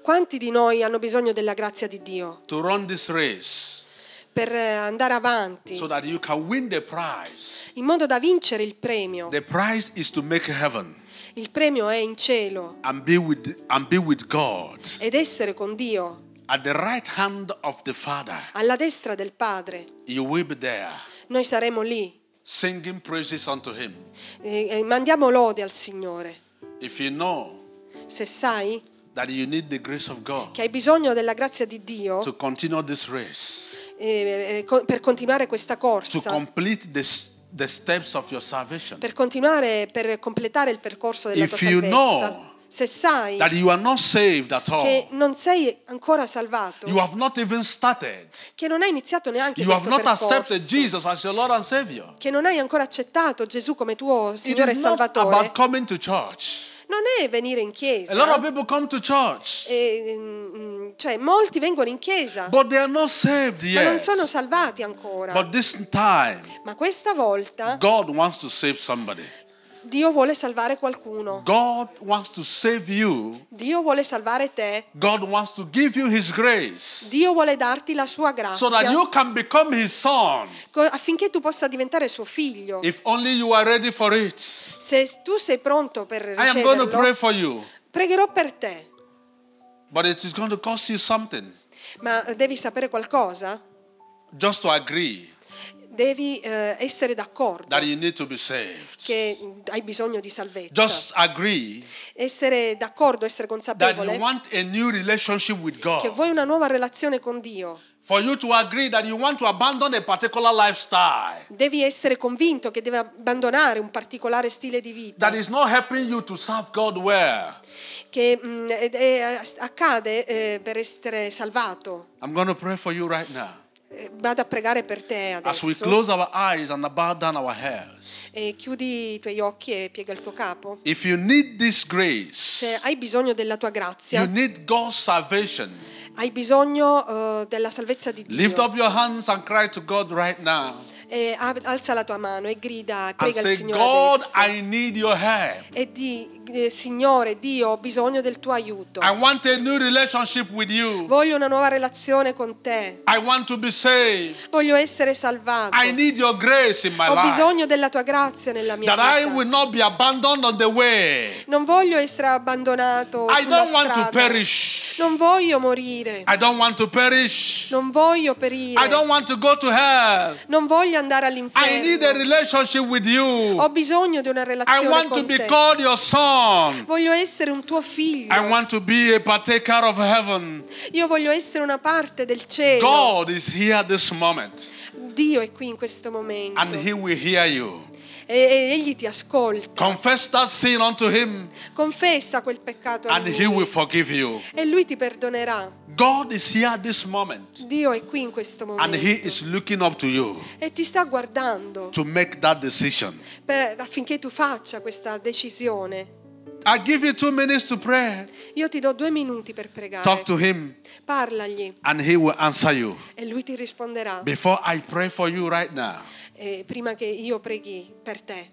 Speaker 2: Quanti di noi hanno bisogno della grazia di Dio
Speaker 1: to run this race
Speaker 2: per eh, andare avanti,
Speaker 1: so that you can win the prize.
Speaker 2: in modo da vincere il premio.
Speaker 1: The prize is to make heaven
Speaker 2: Il premio è in cielo
Speaker 1: and be with and be with God
Speaker 2: ed essere con Dio
Speaker 1: at the right hand of the Father.
Speaker 2: alla destra del Padre.
Speaker 1: You will be there
Speaker 2: Noi saremo lì
Speaker 1: singing praises unto Him.
Speaker 2: e, e mandiamo lode al Signore.
Speaker 1: If you know
Speaker 2: Se sai
Speaker 1: that you need the grace of God
Speaker 2: che hai bisogno della grazia di Dio
Speaker 1: to continue this race,
Speaker 2: eh, eh, per continuare questa
Speaker 1: to
Speaker 2: corsa,
Speaker 1: complete the, s- the steps of your salvation,
Speaker 2: per continuare, per completare il percorso della tua
Speaker 1: If you
Speaker 2: salvezza,
Speaker 1: know
Speaker 2: se sai
Speaker 1: that you are not saved at
Speaker 2: che
Speaker 1: all,
Speaker 2: non sei ancora salvato,
Speaker 1: you have not even started,
Speaker 2: che non hai iniziato neanche
Speaker 1: you have
Speaker 2: questo
Speaker 1: not accepted
Speaker 2: percorso,
Speaker 1: Jesus as your Lord and Savior.
Speaker 2: che non hai ancora accettato Gesù come tuo
Speaker 1: It
Speaker 2: Signore e
Speaker 1: is not
Speaker 2: Salvatore,
Speaker 1: about coming to church.
Speaker 2: Non è venire in
Speaker 1: A lot of
Speaker 2: chiesa.
Speaker 1: people come to church,
Speaker 2: E, mm, cioè, molti vengono in chiesa,
Speaker 1: but they are not saved
Speaker 2: ma non sono salvati ancora.
Speaker 1: But this time,
Speaker 2: Ma questa volta
Speaker 1: God wants to save somebody.
Speaker 2: Dio vuole salvare qualcuno.
Speaker 1: God wants to save you.
Speaker 2: Dio vuole salvare te.
Speaker 1: God wants to give you His grace
Speaker 2: Dio vuole darti la sua grazia
Speaker 1: so that you can become His son
Speaker 2: affinché tu possa diventare suo figlio.
Speaker 1: if only you are ready for it.
Speaker 2: Se tu sei pronto per
Speaker 1: I am going to pray
Speaker 2: riceverlo,
Speaker 1: for you,
Speaker 2: pregherò per te.
Speaker 1: but it is going to cost you something
Speaker 2: Ma devi sapere qualcosa?
Speaker 1: just to agree
Speaker 2: Devi eh, essere d'accordo
Speaker 1: that you need to be saved.
Speaker 2: che hai bisogno di salvezza.
Speaker 1: Just agree
Speaker 2: Essere d'accordo, essere
Speaker 1: that you
Speaker 2: consapevole
Speaker 1: want a new relationship with
Speaker 2: che
Speaker 1: God.
Speaker 2: vuoi una nuova relazione con Dio.
Speaker 1: For you to agree that you want to abandon a particular lifestyle
Speaker 2: Devi essere convinto che devi abbandonare un particolare stile di vita
Speaker 1: that is not helping you to serve God well.
Speaker 2: che mm, ed- è- accade eh, per essere salvato.
Speaker 1: I'm going to pray for you right now.
Speaker 2: Eh, Vado a pregare per te
Speaker 1: As we
Speaker 2: adesso.
Speaker 1: close our eyes and bow down our heads,
Speaker 2: E chiudi i tuoi occhi e piega il tuo capo.
Speaker 1: if you need this grace,
Speaker 2: Se hai bisogno della tua
Speaker 1: you
Speaker 2: grazia,
Speaker 1: need God's salvation.
Speaker 2: hai bisogno eh, della salvezza di
Speaker 1: Lift
Speaker 2: Dio.
Speaker 1: up your hands and cry to God right now
Speaker 2: E alza la tua mano e grida, prega il
Speaker 1: say,
Speaker 2: Signore
Speaker 1: God. I need your help.
Speaker 2: E di, eh, Signore, Dio, ho bisogno del tuo aiuto.
Speaker 1: I want a new relationship with you.
Speaker 2: Voglio una nuova relazione con te.
Speaker 1: I want to be saved.
Speaker 2: Voglio essere salvato.
Speaker 1: I need your grace in my
Speaker 2: Ho
Speaker 1: life.
Speaker 2: bisogno della tua grazia nella mia
Speaker 1: That I
Speaker 2: vita.
Speaker 1: will not be abandoned on the way.
Speaker 2: Non voglio essere abbandonato
Speaker 1: I
Speaker 2: sulla
Speaker 1: don't want to
Speaker 2: strada.
Speaker 1: perish.
Speaker 2: Non voglio morire.
Speaker 1: I don't want to perish.
Speaker 2: Non voglio perire.
Speaker 1: I don't want to go to hell.
Speaker 2: Non voglio andare
Speaker 1: I need a
Speaker 2: all'inferno.
Speaker 1: relationship with you.
Speaker 2: Ho bisogno di una
Speaker 1: I
Speaker 2: relazione
Speaker 1: want to
Speaker 2: con
Speaker 1: be
Speaker 2: te.
Speaker 1: called your son.
Speaker 2: Voglio essere un tuo figlio.
Speaker 1: I want to be a partaker of heaven.
Speaker 2: Io voglio essere una parte del cielo.
Speaker 1: God is here this moment
Speaker 2: Dio è qui in questo momento.
Speaker 1: and He will hear you.
Speaker 2: E, egli ti ascolta.
Speaker 1: Confess that sin unto Him
Speaker 2: Confessa quel peccato a
Speaker 1: and He will
Speaker 2: lui
Speaker 1: forgive you.
Speaker 2: e lui ti perdonerà.
Speaker 1: God is here this moment
Speaker 2: Dio è qui in questo
Speaker 1: and
Speaker 2: momento
Speaker 1: He is looking up to you
Speaker 2: e ti sta guardando
Speaker 1: to make that decision.
Speaker 2: per- affinché tu faccia questa decisione.
Speaker 1: I give you two minutes to pray.
Speaker 2: Io ti do due minuti per pregare.
Speaker 1: Talk to Him
Speaker 2: Parlagli
Speaker 1: and He will answer you.
Speaker 2: e lui ti risponderà.
Speaker 1: Before I pray for you right now,
Speaker 2: E prima che io preghi per te.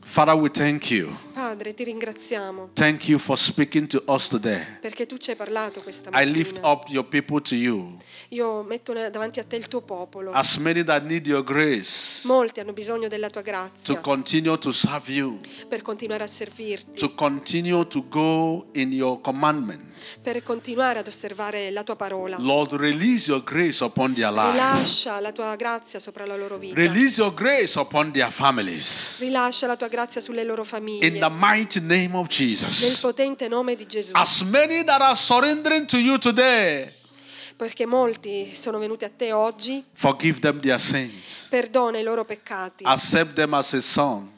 Speaker 1: Father, we thank you.
Speaker 2: Padre, ti ringraziamo
Speaker 1: Thank you for speaking to us today.
Speaker 2: perché tu ci hai parlato questa
Speaker 1: I lift
Speaker 2: mattina.
Speaker 1: up your people to you.
Speaker 2: Io metto davanti a te il tuo popolo.
Speaker 1: As many that need your grace
Speaker 2: Molti hanno bisogno della tua
Speaker 1: to
Speaker 2: grazia
Speaker 1: continue to serve you,
Speaker 2: per continuare a servirti,
Speaker 1: to continue to go in your commandments.
Speaker 2: per continuare ad osservare la tua parola.
Speaker 1: Lord, release your grace upon their lives.
Speaker 2: Rilascia la tua grazia sopra la loro vita.
Speaker 1: Release your grace upon their families.
Speaker 2: Rilascia la tua grazia sulle loro
Speaker 1: In
Speaker 2: famiglie.
Speaker 1: the mighty name of
Speaker 2: Nel
Speaker 1: Jesus.
Speaker 2: potente nome di Gesù.
Speaker 1: As many that are surrendering to you today,
Speaker 2: Perché molti sono venuti a te oggi,
Speaker 1: forgive them their sins.
Speaker 2: perdona i loro peccati
Speaker 1: Accept them as a son.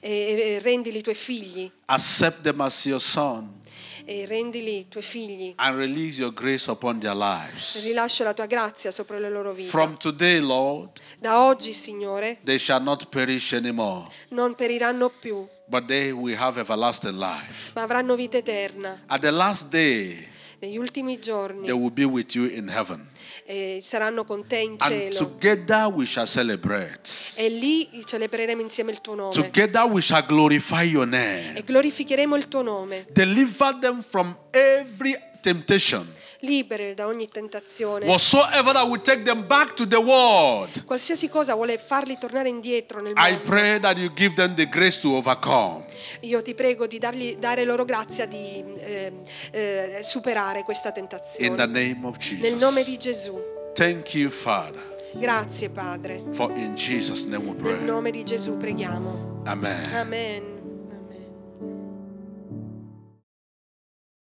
Speaker 2: e e rendili tuoi figli.
Speaker 1: Accept them as your son.
Speaker 2: E rendili tuoi figli.
Speaker 1: And release your grace upon their lives.
Speaker 2: Rilascia la tua grazia sopra le loro vite.
Speaker 1: From today, Lord,
Speaker 2: Da oggi, Signore,
Speaker 1: they shall not perish anymore,
Speaker 2: non periranno più,
Speaker 1: but they will have everlasting life.
Speaker 2: ma avranno vita eterna.
Speaker 1: At the last day,
Speaker 2: Negli ultimi giorni
Speaker 1: they will be with you in heaven.
Speaker 2: eh, saranno con te in
Speaker 1: And
Speaker 2: cielo.
Speaker 1: together we shall celebrate.
Speaker 2: E lì celebreremo insieme il tuo nome.
Speaker 1: Together we shall glorify your name.
Speaker 2: E glorificheremo il tuo nome.
Speaker 1: Deliver them from every temptation,
Speaker 2: libere da ogni tentazione.
Speaker 1: whatsoever that will take them back to the world,
Speaker 2: Qualsiasi cosa vuole farli tornare indietro nel
Speaker 1: I
Speaker 2: mondo.
Speaker 1: pray that you give them the grace to overcome.
Speaker 2: Io ti prego di dargli, dare loro grazia di eh, eh, superare questa
Speaker 1: In the
Speaker 2: tentazione.
Speaker 1: name of
Speaker 2: Nel nome
Speaker 1: Jesus.
Speaker 2: di Gesù.
Speaker 1: Thank you, Father,
Speaker 2: Grazie Padre.
Speaker 1: for in Jesus' name we
Speaker 2: Nel
Speaker 1: pray.
Speaker 2: nome di Gesù preghiamo.
Speaker 1: Amen.
Speaker 2: Amen.